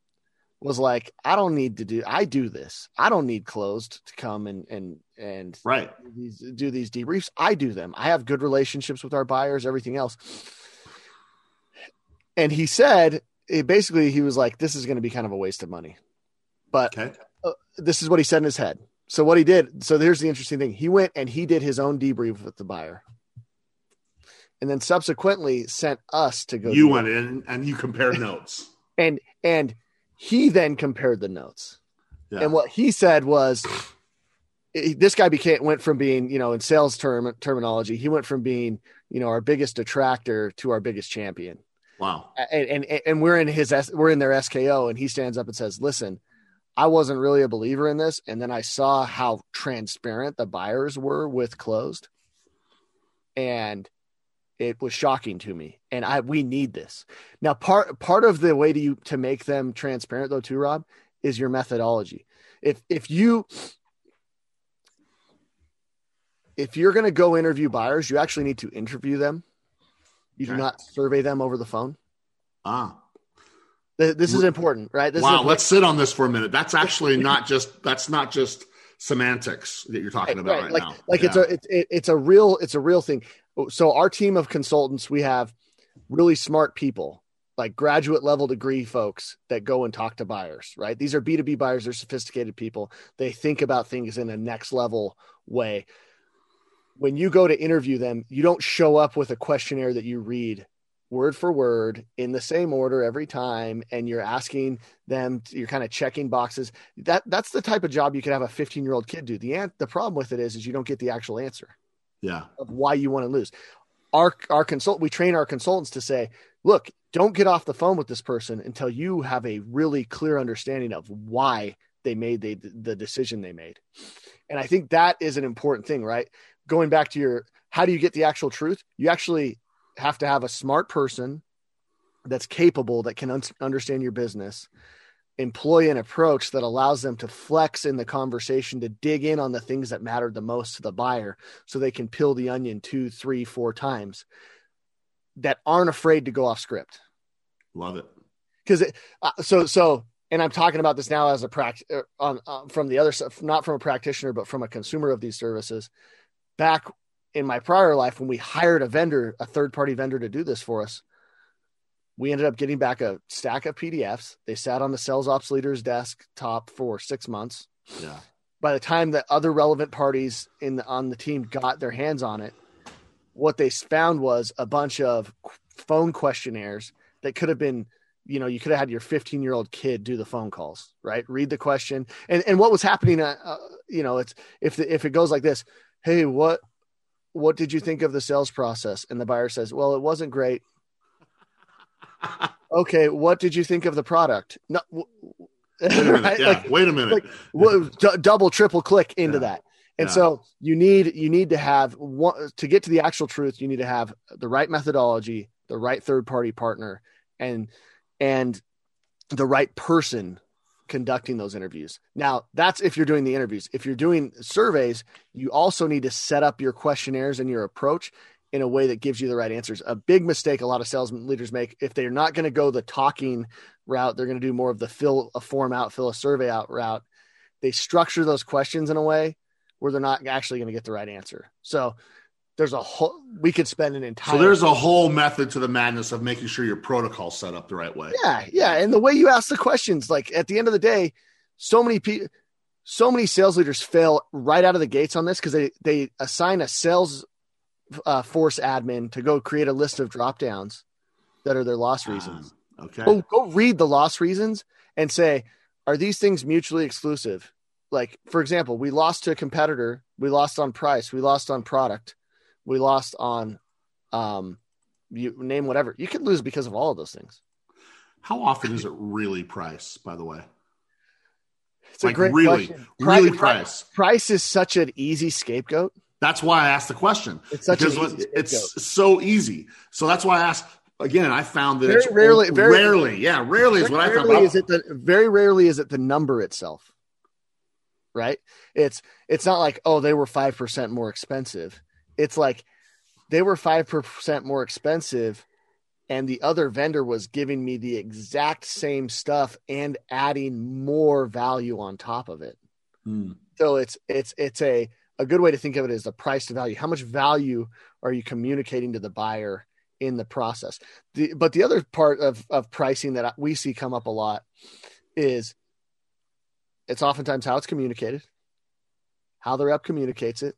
was like i don't need to do i do this i don't need Clozd to come and and and Right. these do these debriefs. I do them. I have good relationships with our buyers, everything else. And he said, it basically, he was like, this is going to be kind of a waste of money. But Okay. Uh, this is what he said in his head. So what he did, so here's the interesting thing. He went and he did his own debrief with the buyer. And then subsequently sent us to go You went in and you compared notes. and and he then compared the notes. Yeah. And what he said was, this guy became went from being you know in sales term terminology, he went from being you know our biggest detractor to our biggest champion. wow. And and and we're in his S- we're in their SKO, and he stands up and says, "Listen, I wasn't really a believer in this, and then I saw how transparent the buyers were with Clozd, and." It was shocking to me, and I we need this now. Part part of the way to you to make them transparent, though, too, Rob, is your methodology. If if you if you're going to go interview buyers, you actually need to interview them You do not survey them over the phone. Ah, This is important, right? This wow. is Let's sit on this for a minute. That's actually not just that's not just semantics that you're talking about right, like now. like it's a it's it, it's a real it's a real thing. So our team of consultants, we have really smart people, like graduate level degree folks that go and talk to buyers. Right? These are B two B buyers. They're sophisticated people. They think about things in a next level way. When you go to interview them, you don't show up with a questionnaire that you read word for word in the same order every time and you're asking them you're kind of checking boxes. That that's the type of job you could have a 15 year old kid do. The an- the problem with it is is you don't get the actual answer yeah. of why you want to lose. Our our consult we train our consultants to say look don't get off the phone with this person until you have a really clear understanding of why they made the, the decision they made. And i think that is an important thing right? Going back to your how do you get the actual truth? You actually have to have a smart person that's capable that can un- understand your business employ an approach that allows them to flex in the conversation to dig in on the things that matter the most to the buyer so they can peel the onion two three four times that aren't afraid to go off script Love it. because uh, so so and i'm talking about this now as a practice on uh, from the other side not from a practitioner but from a consumer of these services back in my prior life when we hired a vendor a third party vendor to do this for us we ended up getting back a stack of pdfs they sat on the sales ops leader's desktop for six months Yeah. by the time that other relevant parties in the, on the team got their hands on it, what they found was a bunch of phone questionnaires that could have been, you know, you could have had your 15 year old kid do the phone calls, right? Read the question, and and what was happening, uh, uh, you know, it's if the, if it goes like this, hey, what what did you think of the sales process? And the buyer says, well, it wasn't great. okay, what did you think of the product? No, w- Wait a minute. right? Yeah. Like, Wait a minute. like well, d- double triple click into Yeah. that and Yeah. so you need you need to have one to get to the actual truth you need to have the right methodology the right third party partner and and the right person conducting those interviews. Now that's if you're doing the interviews. If you're doing surveys you also need to set up your questionnaires and your approach in a way that gives you the right answers. A big mistake a lot of sales leaders make if they're not going to go the talking route they're going to do more of the fill a form out fill a survey out route. They structure those questions in a way where they're not actually going to get the right answer. So there's a whole we could spend an entire So there's a whole method to the madness of making sure your protocol set up the right way. yeah yeah and the way you ask the questions like at the end of the day so many people so many sales leaders fail right out of the gates on this because they they assign a sales uh, force admin to go create a list of drop downs that are their loss reasons Ah, okay. go, go read the loss reasons and say, are these things mutually exclusive? Like, for example, we lost to a competitor, we lost on price, we lost on product, we lost on, um, you name whatever. You could lose because of all of those things. How often is it really price, by the way? It's a Like, great really, question. really Pri- price. Price is such an easy scapegoat. That's why I asked the question. It's such an because easy it's scapegoat. so easy. So that's why I asked. Again, I found that Very it's rarely- very- rarely, yeah, rarely is what I found. is it the very rarely is it the number itself, right? It's it's not like oh they were five percent more expensive. It's like they were five percent more expensive, and the other vendor was giving me the exact same stuff and adding more value on top of it. Hmm. So it's it's it's a a good way to think of it is the price to value. How much value are you communicating to the buyer in the process? The, but the other part of of pricing that we see come up a lot is it's oftentimes how it's communicated, how the rep communicates it.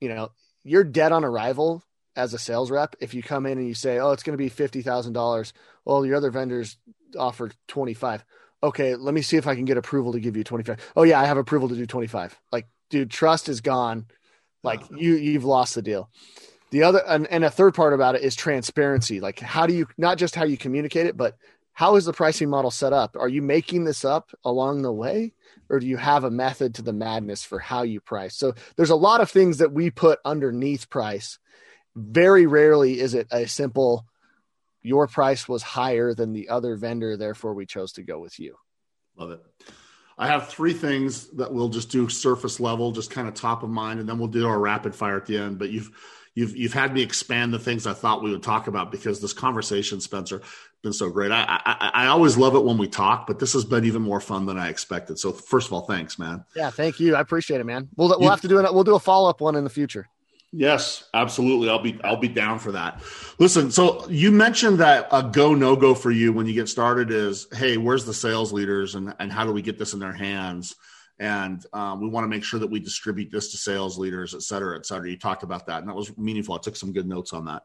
You know, you're dead on arrival as a sales rep if you come in and you say, "Oh, it's going to be fifty thousand dollars." Well, your other vendors offer twenty five. Okay, let me see if I can get approval to give you twenty five. Oh yeah, I have approval to do twenty five. Like, dude, trust is gone. Like you, you've lost the deal. The other and, and a third part about it is transparency. Like, how do you not just how you communicate it, but how is the pricing model set up? Are you making this up along the way, or do you have a method to the madness for how you price? So there's a lot of things that we put underneath price. Very rarely is it a simple your price was higher than the other vendor, therefore we chose to go with you. Love it. I have three things that we'll just do surface level, just kind of top of mind, and then we'll do our rapid fire at the end. But you've you've you've had me expand the things I thought we would talk about because this conversation, Spencer, been so great. I, I I always love it when we talk, but this has been even more fun than I expected. So first of all, thanks, man. Yeah, thank you. I appreciate it, man. We'll we'll you, have to do it. We'll do a follow up one in the future. Yes, absolutely. I'll be I'll be down for that. Listen, so you mentioned that a go no go for you when you get started is, hey, where's the sales leaders and and how do we get this in their hands? And um, we want to make sure that we distribute this to sales leaders, et cetera, et cetera. You talked about that, and that was meaningful. I took some good notes on that.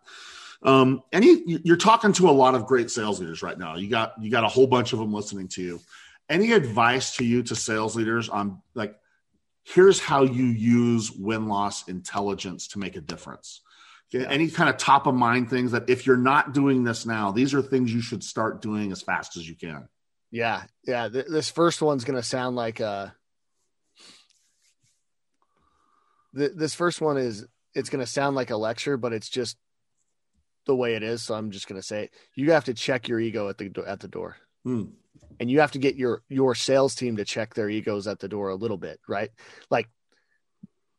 Um, any, you're talking to a lot of great sales leaders right now. You got you got a whole bunch of them listening to you. Any advice to you to sales leaders on like here's how you use win loss intelligence to make a difference. Okay? Yeah. Any kind of top of mind things that if you're not doing this now, these are things you should start doing as fast as you can. Yeah. Yeah. Th- this first one's going to sound like a. Uh, th- this first one is it's going to sound like a lecture, but it's just the way it is. So I'm just going to say it. You have to check your ego at the at the door. Hmm and you have to get your your sales team to check their egos at the door a little bit right like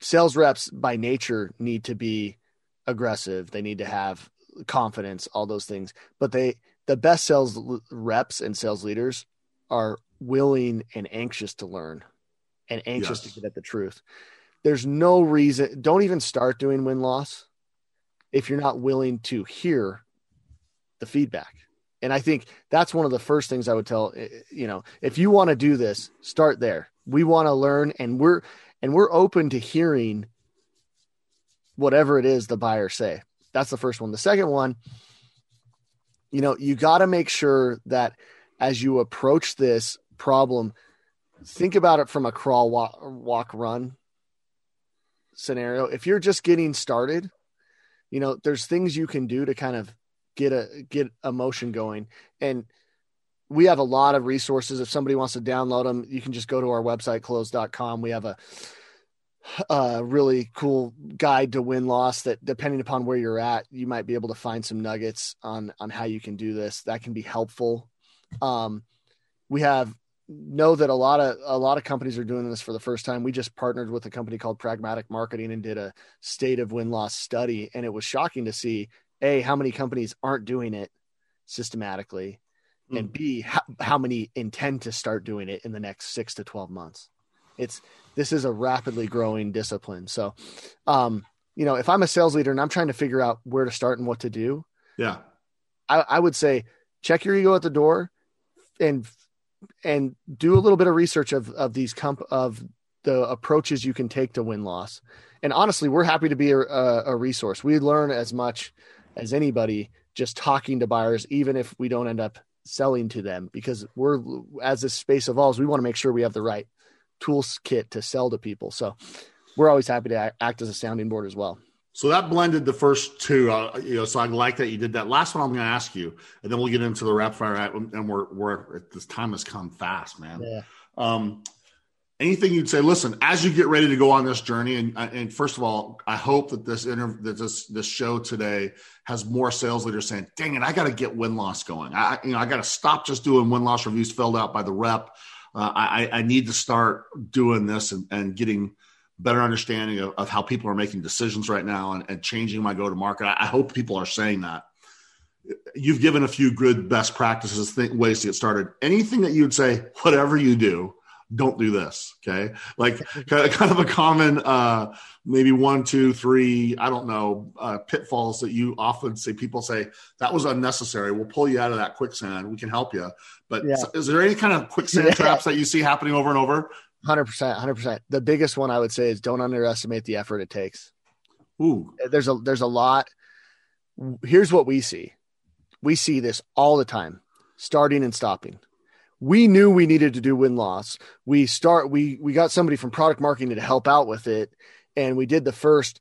sales reps by nature need to be aggressive they need to have confidence all those things but they the best sales reps and sales leaders are willing and anxious to learn and anxious yes. to get at the truth there's no reason don't even start doing win loss if you're not willing to hear the feedback and I think that's one of the first things I would tell, eh, eh, you know, if you want to do this, start there. We want to learn and we're, and we're open to hearing whatever it is the buyer say. That's the first one. The second one, you know, you got to make sure that as you approach this problem, think about it from a crawl, walk, walk run scenario. If you're just getting started, you know, there's things you can do to kind of get a get emotion going. And we have a lot of resources. If somebody wants to download them you can just go to our website clozd.com we have a, a really cool guide to win loss that depending upon where you're at you might be able to find some nuggets on on how you can do this. That can be helpful. Um, we have know that a lot of a lot of companies are doing this for the first time. We just partnered with a company called pragmatic marketing and did a state of win loss study and it was shocking to see a how many companies aren't doing it systematically mm. and b how, how many intend to start doing it in the next six to 12 months. It's this is a rapidly growing discipline. So um you know if i'm a sales leader and i'm trying to figure out where to start and what to do yeah. I, I would say check your ego at the door and and do a little bit of research of of these comp of the approaches you can take to win loss and honestly we're happy to be a, a resource we learn as much as anybody just talking to buyers, even if we don't end up selling to them, because we're as this space evolves, we want to make sure we have the right tools kit to sell to people. So we're always happy to act as a sounding board as well. So that blended the first two, uh, you know. So I like that you did that. Last one I'm going to ask you, and then we'll get into the rapid fire. And we're we're this time has come fast, man. Yeah. Um, anything you'd say listen as you get ready to go on this journey and, and first of all i hope that this interview that this this show today has more sales leaders saying dang it i got to get win loss going i you know i got to stop just doing win loss reviews filled out by the rep uh, I, I need to start doing this and, and getting better understanding of, of, how people are making decisions right now and, and changing my go to market I, I, hope people are saying that you've given a few good best practices th- ways to get started anything that you'd say whatever you do don't do this. Okay. Like kind of a common, uh, maybe one, two, three, I don't know, uh, pitfalls that you often see people say that was unnecessary. We'll pull you out of that quicksand. We can help you. But yeah. is there any kind of quicksand yeah. traps that you see happening over and over? Hundred percent, hundred percent. The biggest one I would say is don't underestimate the effort it takes. Ooh, there's a, there's a lot. Here's what we see. We see this all the time, starting and stopping we knew we needed to do win loss. We start we we got somebody from product marketing to help out with it, and we did the first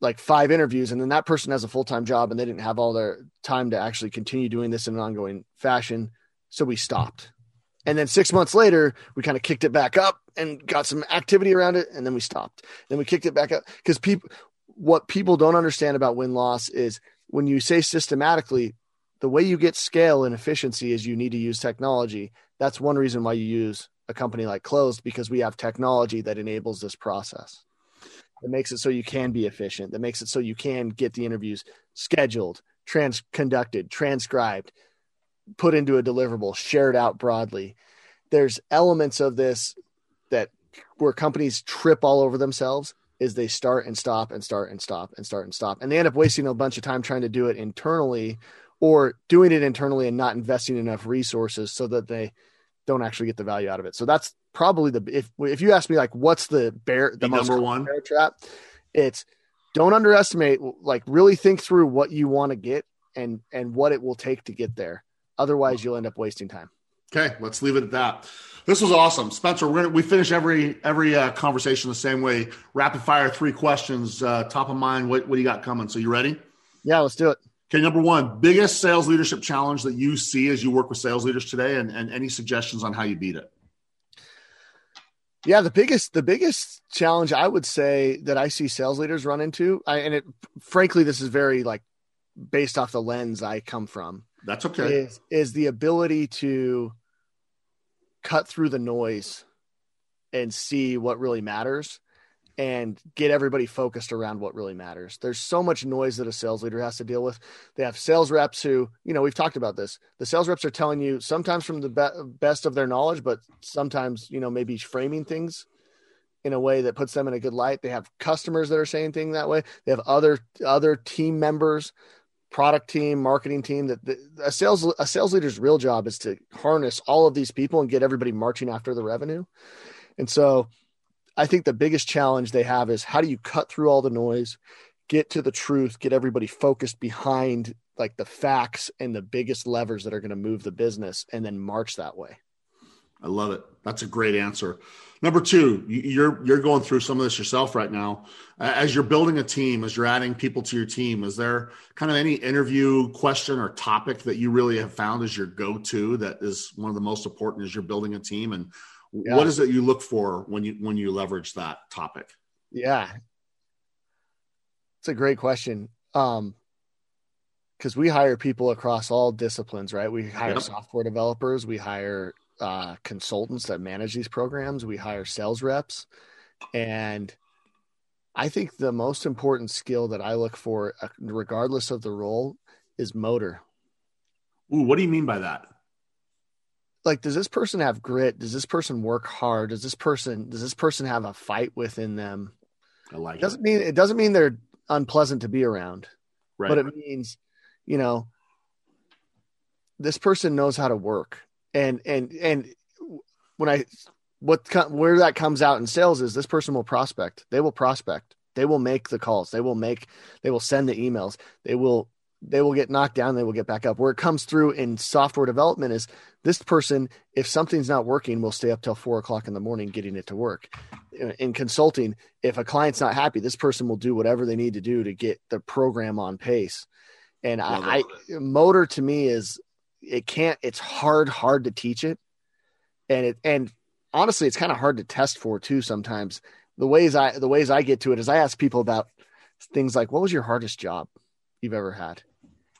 like five interviews, and then that person has a full time job, and they didn't have all their time to actually continue doing this in an ongoing fashion, so we stopped. And then six months later, we kind of kicked it back up and got some activity around it, and then we stopped. Then we kicked it back up because people, what people don't understand about win loss is when you say systematically, the way you get scale and efficiency is you need to use technology that's one reason why you use a company like Clozd because we have technology that enables this process. That makes it so you can be efficient. That makes it so you can get the interviews scheduled, trans conducted, transcribed, put into a deliverable, shared out broadly. There's elements of this that where companies trip all over themselves is they start and stop and start and stop and start and stop. And they end up wasting a bunch of time trying to do it internally or doing it internally and not investing enough resources so that they don't actually get the value out of it. So that's probably the if if you ask me like what's the bear the, the number one bear trap, it's don't underestimate like really think through what you want to get and and what it will take to get there. Otherwise, you'll end up wasting time. Okay, let's leave it at that. This was awesome, Spencer. We're gonna, we finish every every uh, conversation the same way. Rapid fire, three questions, uh, top of mind. What what do you got coming? So you ready? Yeah, let's do it. Okay, number one, biggest sales leadership challenge that you see as you work with sales leaders today, and, and any suggestions on how you beat it? Yeah, the biggest the biggest challenge I would say that I see sales leaders run into, I, and it frankly this is very like based off the lens I come from. That's okay. Is is the ability to cut through the noise and see what really matters and get everybody focused around what really matters. There's so much noise that a sales leader has to deal with. They have sales reps who, you know, we've talked about this. The sales reps are telling you sometimes from the be- best of their knowledge, but sometimes, you know, maybe framing things in a way that puts them in a good light. They have customers that are saying things that way. They have other other team members, product team, marketing team that the, a sales a sales leader's real job is to harness all of these people and get everybody marching after the revenue. And so I think the biggest challenge they have is how do you cut through all the noise, get to the truth, get everybody focused behind like the facts and the biggest levers that are going to move the business and then march that way. I love it. That's a great answer. Number two, you're you're going through some of this yourself right now. As you're building a team, as you're adding people to your team, is there kind of any interview question or topic that you really have found as your go-to that is one of the most important as you're building a team? And yeah. What is it you look for when you when you leverage that topic? Yeah, it's a great question. Um, because we hire people across all disciplines, right? We hire yep. software developers, we hire uh, consultants that manage these programs, we hire sales reps, and I think the most important skill that I look for, uh, regardless of the role, is motor. Ooh, what do you mean by that? like does this person have grit does this person work hard does this person does this person have a fight within them i like it doesn't it. mean it doesn't mean they're unpleasant to be around right. but it means you know this person knows how to work and and and when i what where that comes out in sales is this person will prospect. They will prospect. They will make the calls. They will make they will send the emails. They will they will get knocked down. They will get back up. Where it comes through in software development is this person if something's not working will stay up till four o'clock in the morning getting it to work. In consulting if a client's not happy this person will do whatever they need to do to get the program on pace. And I, I motor to me is it can't it's hard hard to teach it and it and honestly it's kind of hard to test for too sometimes the ways i the ways i get to it is i ask people about things like what was your hardest job you've ever had.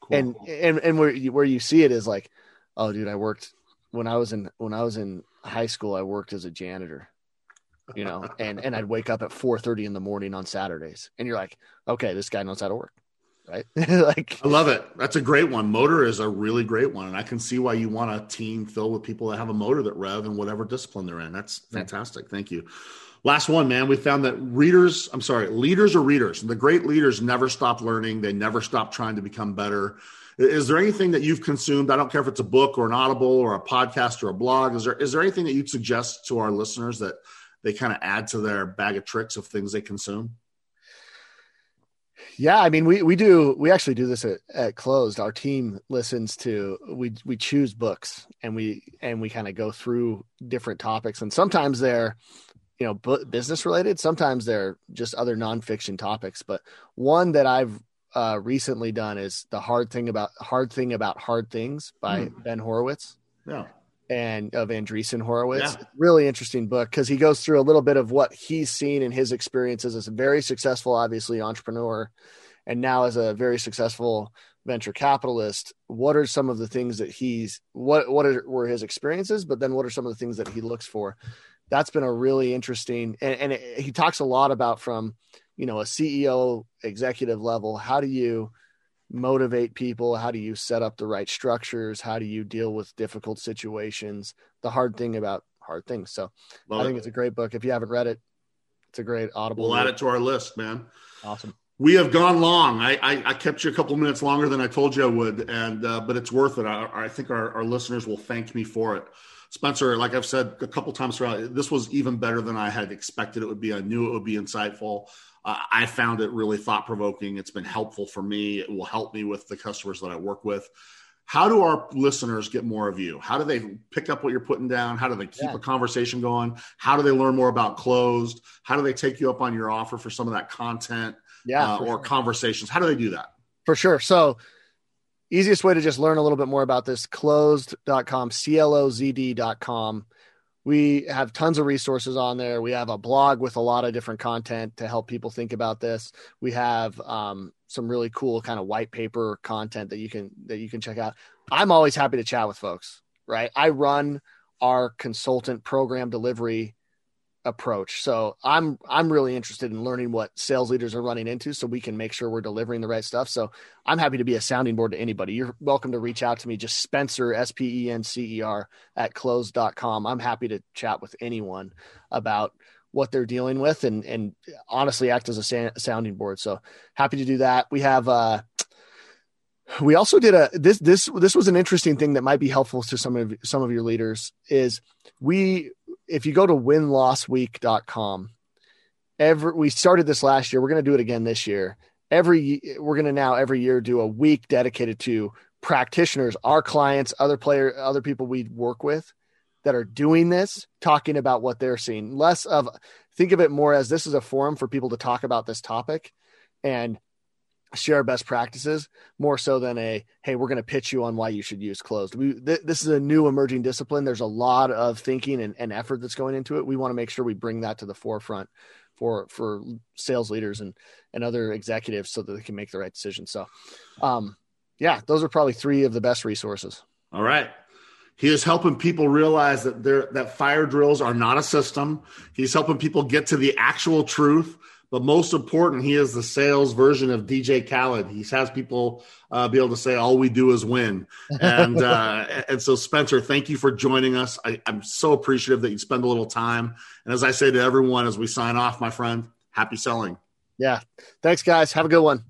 Cool. And and and where you, where you see it is like, oh, dude, I worked when I was in when I was in high school. I worked as a janitor, you know, and and I'd wake up at four thirty in the morning on Saturdays, and you're like, okay, this guy knows how to work, right? like, I love it. That's a great one. Motor is a really great one, and I can see why you want a team filled with people that have a motor that rev in whatever discipline they're in. That's fantastic. Thank you. Last one, man. We found that readers, I'm sorry, leaders are readers. The great leaders never stop learning. They never stop trying to become better. Is there anything that you've consumed? I don't care if it's a book or an audible or a podcast or a blog. Is there is there anything that you'd suggest to our listeners that they kind of add to their bag of tricks of things they consume? Yeah, I mean, we we do we actually do this at, at Clozd. Our team listens to we we choose books and we and we kind of go through different topics and sometimes they're you know business related sometimes they're just other nonfiction topics but one that i've uh, recently done is the hard thing about hard thing about hard things by mm. ben horowitz yeah and of Andreessen Horowitz. Yeah. Really interesting book because he goes through a little bit of what he's seen in his experiences as a very successful, obviously, entrepreneur, and now as a very successful venture capitalist. What are some of the things that he's what what are, were his experiences, but then what are some of the things that he looks for? That's been a really interesting, and, and it, he talks a lot about from you know a CEO executive level. How do you motivate people? How do you set up the right structures? How do you deal with difficult situations? The hard thing about hard things. So Love I think it. it's a great book. If you haven't read it, it's a great audible. We'll add it to our list, man. Awesome. We have gone long. I, I, I kept you a couple minutes longer than I told you I would, and uh, but it's worth it. I, I think our, our listeners will thank me for it. Spencer, like I've said a couple times throughout, this was even better than I had expected it would be. I knew it would be insightful uh, I found it really thought provoking. It's been helpful for me. It will help me with the customers that I work with. How do our listeners get more of you? How do they pick up what you're putting down? How do they keep yeah. a conversation going? How do they learn more about Clozd? How do they take you up on your offer for some of that content yeah, uh, or sure. conversations? How do they do that? For sure. So, easiest way to just learn a little bit more about this clozd.com, C L O Z D.com we have tons of resources on there. We have a blog with a lot of different content to help people think about this. We have um, some really cool kind of white paper content that you can that you can check out. I'm always happy to chat with folks. Right, I run our consultant program delivery approach. So I'm I'm really interested in learning what sales leaders are running into so we can make sure we're delivering the right stuff. So I'm happy to be a sounding board to anybody. You're welcome to reach out to me. Just Spencer S P E N C E R at clozd.com. I'm happy to chat with anyone about what they're dealing with and and honestly act as a sounding board. So happy to do that. We have uh we also did a this this this was an interesting thing that might be helpful to some of some of your leaders is we if you go to winlossweek.com, every we started this last year. We're going to do it again this year. Every we're going to now every year do a week dedicated to practitioners, our clients, other player, other people we work with that are doing this, talking about what they're seeing. Less of think of it more as this is a forum for people to talk about this topic and share best practices more so than a hey we're going to pitch you on why you should use Clozd. We th- this is a new emerging discipline. There's a lot of thinking and, and effort that's going into it. We want to make sure we bring that to the forefront for for sales leaders and and other executives so that they can make the right decision so um yeah those are probably three of the best resources. All right. He is helping people realize that that fire drills are not a system. He's helping people get to the actual truth but most important, he is the sales version of DJ Khaled. He has people uh, be able to say, "All we do is win." And uh, and so, Spencer, thank you for joining us. I, I'm so appreciative that you spend a little time. And as I say to everyone as we sign off, my friend, happy selling. Yeah, thanks, guys. Have a good one.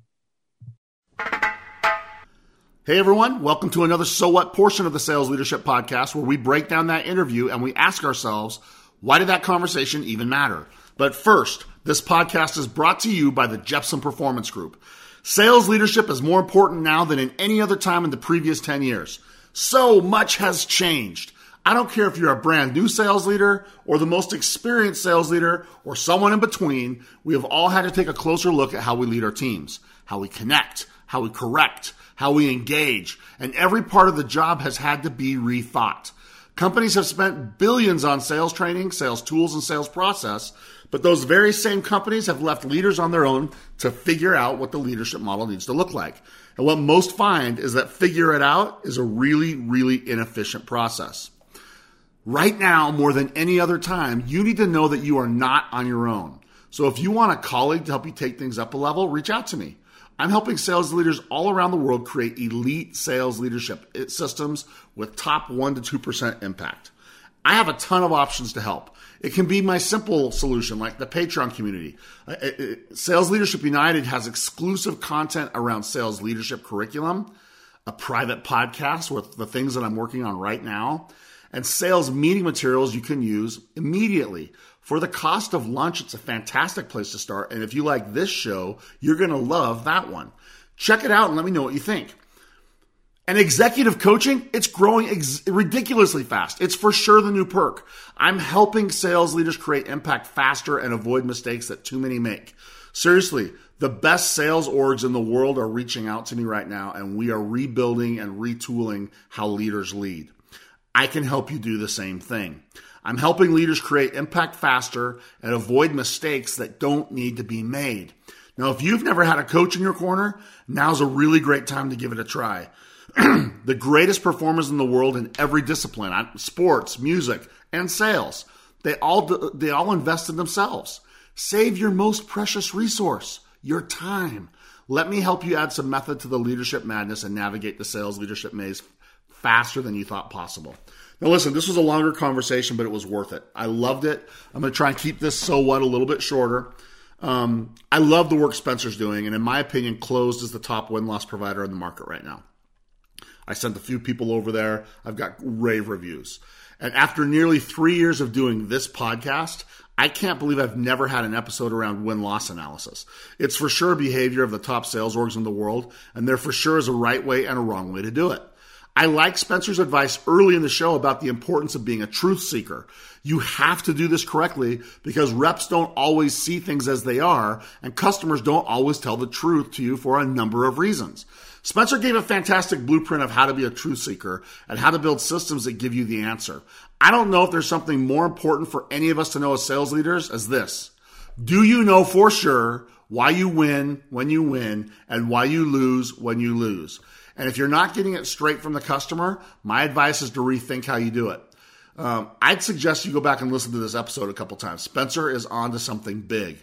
Hey everyone, welcome to another So What portion of the Sales Leadership Podcast where we break down that interview and we ask ourselves, why did that conversation even matter? But first, this podcast is brought to you by the Jeppsen Performance Group. Sales leadership is more important now than in any other time in the previous 10 years. So much has changed. I don't care if you're a brand new sales leader or the most experienced sales leader or someone in between, we have all had to take a closer look at how we lead our teams, how we connect, how we correct, how we engage, and every part of the job has had to be rethought. Companies have spent billions on sales training, sales tools, and sales process, but those very same companies have left leaders on their own to figure out what the leadership model needs to look like. And what most find is that figure it out is a really, really inefficient process. Right now, more than any other time, you need to know that you are not on your own. So if you want a colleague to help you take things up a level, reach out to me. I'm helping sales leaders all around the world create elite sales leadership systems with top 1% to 2% impact. I have a ton of options to help. It can be my simple solution, like the Patreon community. Uh, sales Leadership United has exclusive content around sales leadership curriculum, a private podcast with the things that I'm working on right now, and sales meeting materials you can use immediately. For the cost of lunch, it's a fantastic place to start. And if you like this show, you're going to love that one. Check it out and let me know what you think. And executive coaching, it's growing ex- ridiculously fast. It's for sure the new perk. I'm helping sales leaders create impact faster and avoid mistakes that too many make. Seriously, the best sales orgs in the world are reaching out to me right now, and we are rebuilding and retooling how leaders lead. I can help you do the same thing. I'm helping leaders create impact faster and avoid mistakes that don't need to be made. Now, if you've never had a coach in your corner, now's a really great time to give it a try. the greatest performers in the world in every discipline, sports, music, and sales, they all they all invest in themselves. Save your most precious resource, your time. Let me help you add some method to the leadership madness and navigate the sales leadership maze faster than you thought possible. Now, listen, this was a longer conversation, but it was worth it. I loved it. I'm going to try and keep this so what a little bit shorter. Um, I love the work Spencer's doing, and in my opinion, Clozd is the top win loss provider in the market right now. I sent a few people over there. I've got rave reviews. And after nearly three years of doing this podcast, I can't believe I've never had an episode around win loss analysis. It's for sure behavior of the top sales orgs in the world, and there for sure is a right way and a wrong way to do it. I like Spencer's advice early in the show about the importance of being a truth seeker. You have to do this correctly because reps don't always see things as they are, and customers don't always tell the truth to you for a number of reasons. Spencer gave a fantastic blueprint of how to be a truth seeker and how to build systems that give you the answer. I don't know if there's something more important for any of us to know as sales leaders as this. Do you know for sure why you win when you win and why you lose when you lose? And if you're not getting it straight from the customer, my advice is to rethink how you do it. Um, I'd suggest you go back and listen to this episode a couple times. Spencer is on to something big.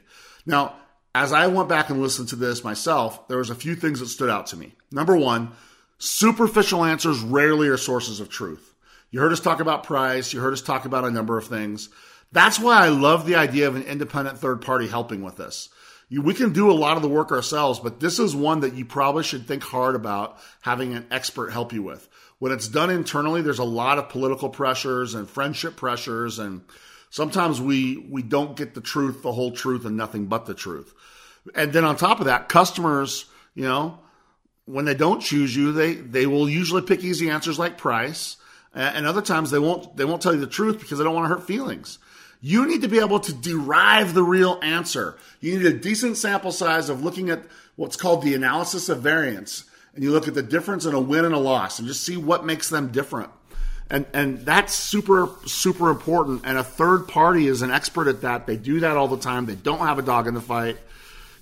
Now, as I went back and listened to this myself, there was a few things that stood out to me. Number one, superficial answers rarely are sources of truth. You heard us talk about price. You heard us talk about a number of things. That's why I love the idea of an independent third party helping with this. You, we can do a lot of the work ourselves, but this is one that you probably should think hard about having an expert help you with. When it's done internally, there's a lot of political pressures and friendship pressures and sometimes we we don't get the truth, the whole truth, and nothing but the truth. And then on top of that, customers, you know, when they don't choose you, they they will usually pick easy answers like price, and other times they won't they won't tell you the truth because they don't want to hurt feelings. You need to be able to derive the real answer. You need a decent sample size of looking at what's called the analysis of variance, and you look at the difference in a win and a loss, and just see what makes them different and and that's super super important. And a third party is an expert at that. They do that all the time. They don't have a dog in the fight.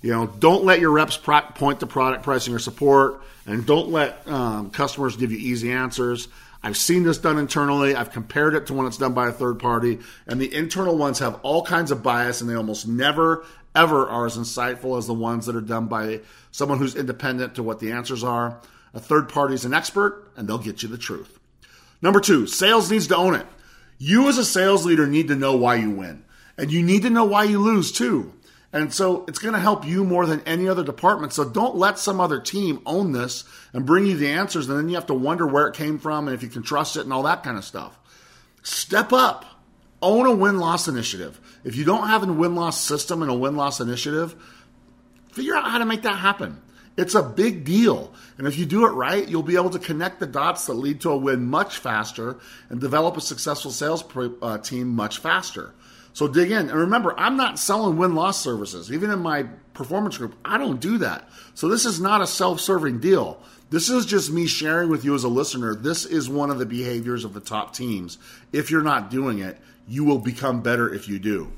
You know don't let your reps pro- point to product pricing or support. And don't let um, customers give you easy answers. I've seen this done internally. I've compared it to when it's done by a third party. And the internal ones have all kinds of bias and they almost never ever are as insightful as the ones that are done by someone who's independent to what the answers are. A third party is an expert and they'll get you the truth Number two, sales needs to own it. You as a sales leader need to know why you win. And you need to know why you lose too. And so it's going to help you more than any other department. So don't let some other team own this and bring you the answers. And then you have to wonder where it came from and if you can trust it and all that kind of stuff. Step up. Own a win loss initiative. If you don't have a win loss system and a win loss initiative, figure out how to make that happen. It's a big deal. And if you do it right, you'll be able to connect the dots that lead to a win much faster and develop a successful sales uh, team much faster. So dig in. And remember, I'm not selling win loss services. Even in my performance group, I don't do that. So this is not a self serving deal. This is just me sharing with you as a listener. This is one of the behaviors of the top teams. If you're not doing it, you will become better if you do.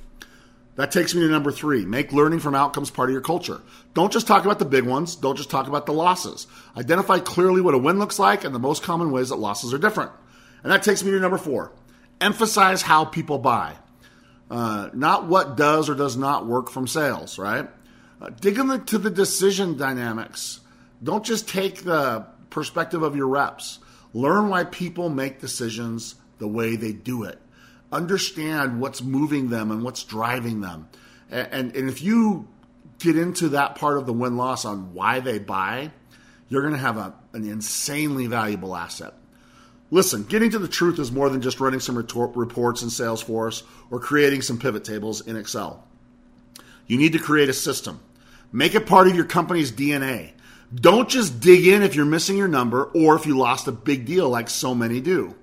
That takes me to number three make learning from outcomes part of your culture. Don't just talk about the big ones, don't just talk about the losses. Identify clearly what a win looks like and the most common ways that losses are different. And that takes me to number four emphasize how people buy, uh, not what does or does not work from sales, right? Uh, dig into the decision dynamics. Don't just take the perspective of your reps. Learn why people make decisions the way they do it understand what's moving them and what's driving them. And, and, and if you get into that part of the win loss on why they buy, you're going to have a, an insanely valuable asset. Listen, getting to the truth is more than just running some reports in Salesforce or creating some pivot tables in Excel. You need to create a system. Make it part of your company's DNA. Don't just dig in if you're missing your number or if you lost a big deal like so many do.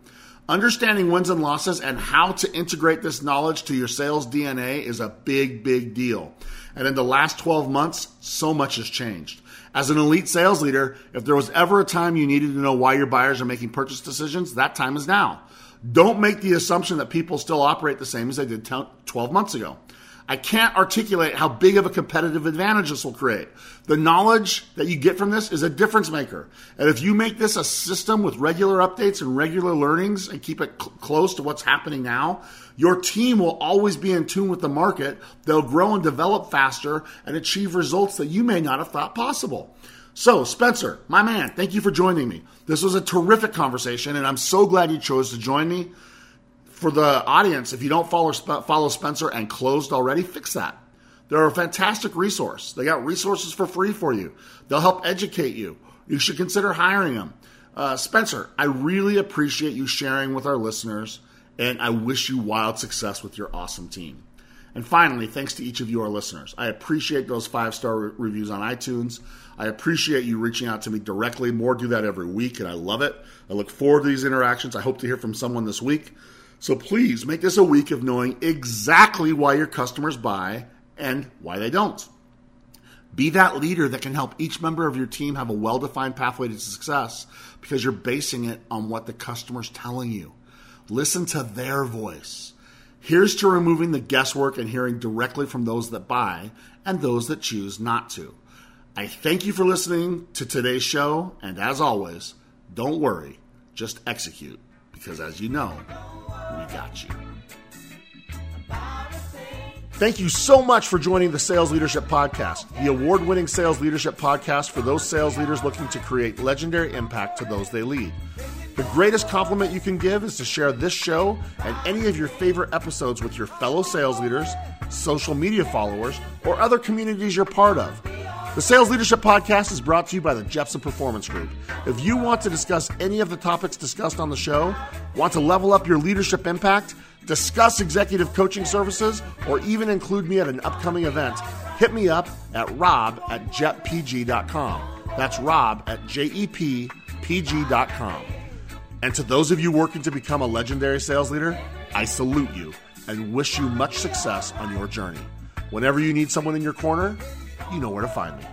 Understanding wins and losses and how to integrate this knowledge to your sales DNA is a big, big deal. And in the last 12 months, so much has changed. As an elite sales leader, if there was ever a time you needed to know why your buyers are making purchase decisions, that time is now. Don't make the assumption that people still operate the same as they did 12 months ago. I can't articulate how big of a competitive advantage this will create. The knowledge that you get from this is a difference maker. And if you make this a system with regular updates and regular learnings and keep it cl- close to what's happening now, your team will always be in tune with the market. They'll grow and develop faster and achieve results that you may not have thought possible. So, Spencer, my man, thank you for joining me. This was a terrific conversation, and I'm so glad you chose to join me for the audience, if you don't follow follow Spencer and Clozd already, fix that. They're a fantastic resource. They got resources for free for you. They'll help educate you. You should consider hiring them. Uh, Spencer, I really appreciate you sharing with our listeners, and I wish you wild success with your awesome team. And finally, thanks to each of you, our listeners. I appreciate those five star re- reviews on iTunes. I appreciate you reaching out to me directly. More do that every week, and I love it. I look forward to these interactions. I hope to hear from someone this week. So please make this a week of knowing exactly why your customers buy and why they don't. Be that leader that can help each member of your team have a well defined pathway to success because you're basing it on what the customer's telling you. Listen to their voice. Here's to removing the guesswork and hearing directly from those that buy and those that choose not to. I thank you for listening to today's show, and as always, don't worry, just execute because as you know, we got you. Thank you so much for joining the Sales Leadership Podcast, the award winning sales leadership podcast for those sales leaders looking to create legendary impact to those they lead. The greatest compliment you can give is to share this show and any of your favorite episodes with your fellow sales leaders, social media followers, or other communities you're part of. The Sales Leadership Podcast is brought to you by the Jeppsen Performance Group. If you want to discuss any of the topics discussed on the show, want to level up your leadership impact, discuss executive coaching services, or even include me at an upcoming event, hit me up at rob at jeppg.com. That's rob at jeppg.com. And to those of you working to become a legendary sales leader, I salute you and wish you much success on your journey. Whenever you need someone in your corner, you know where to find me.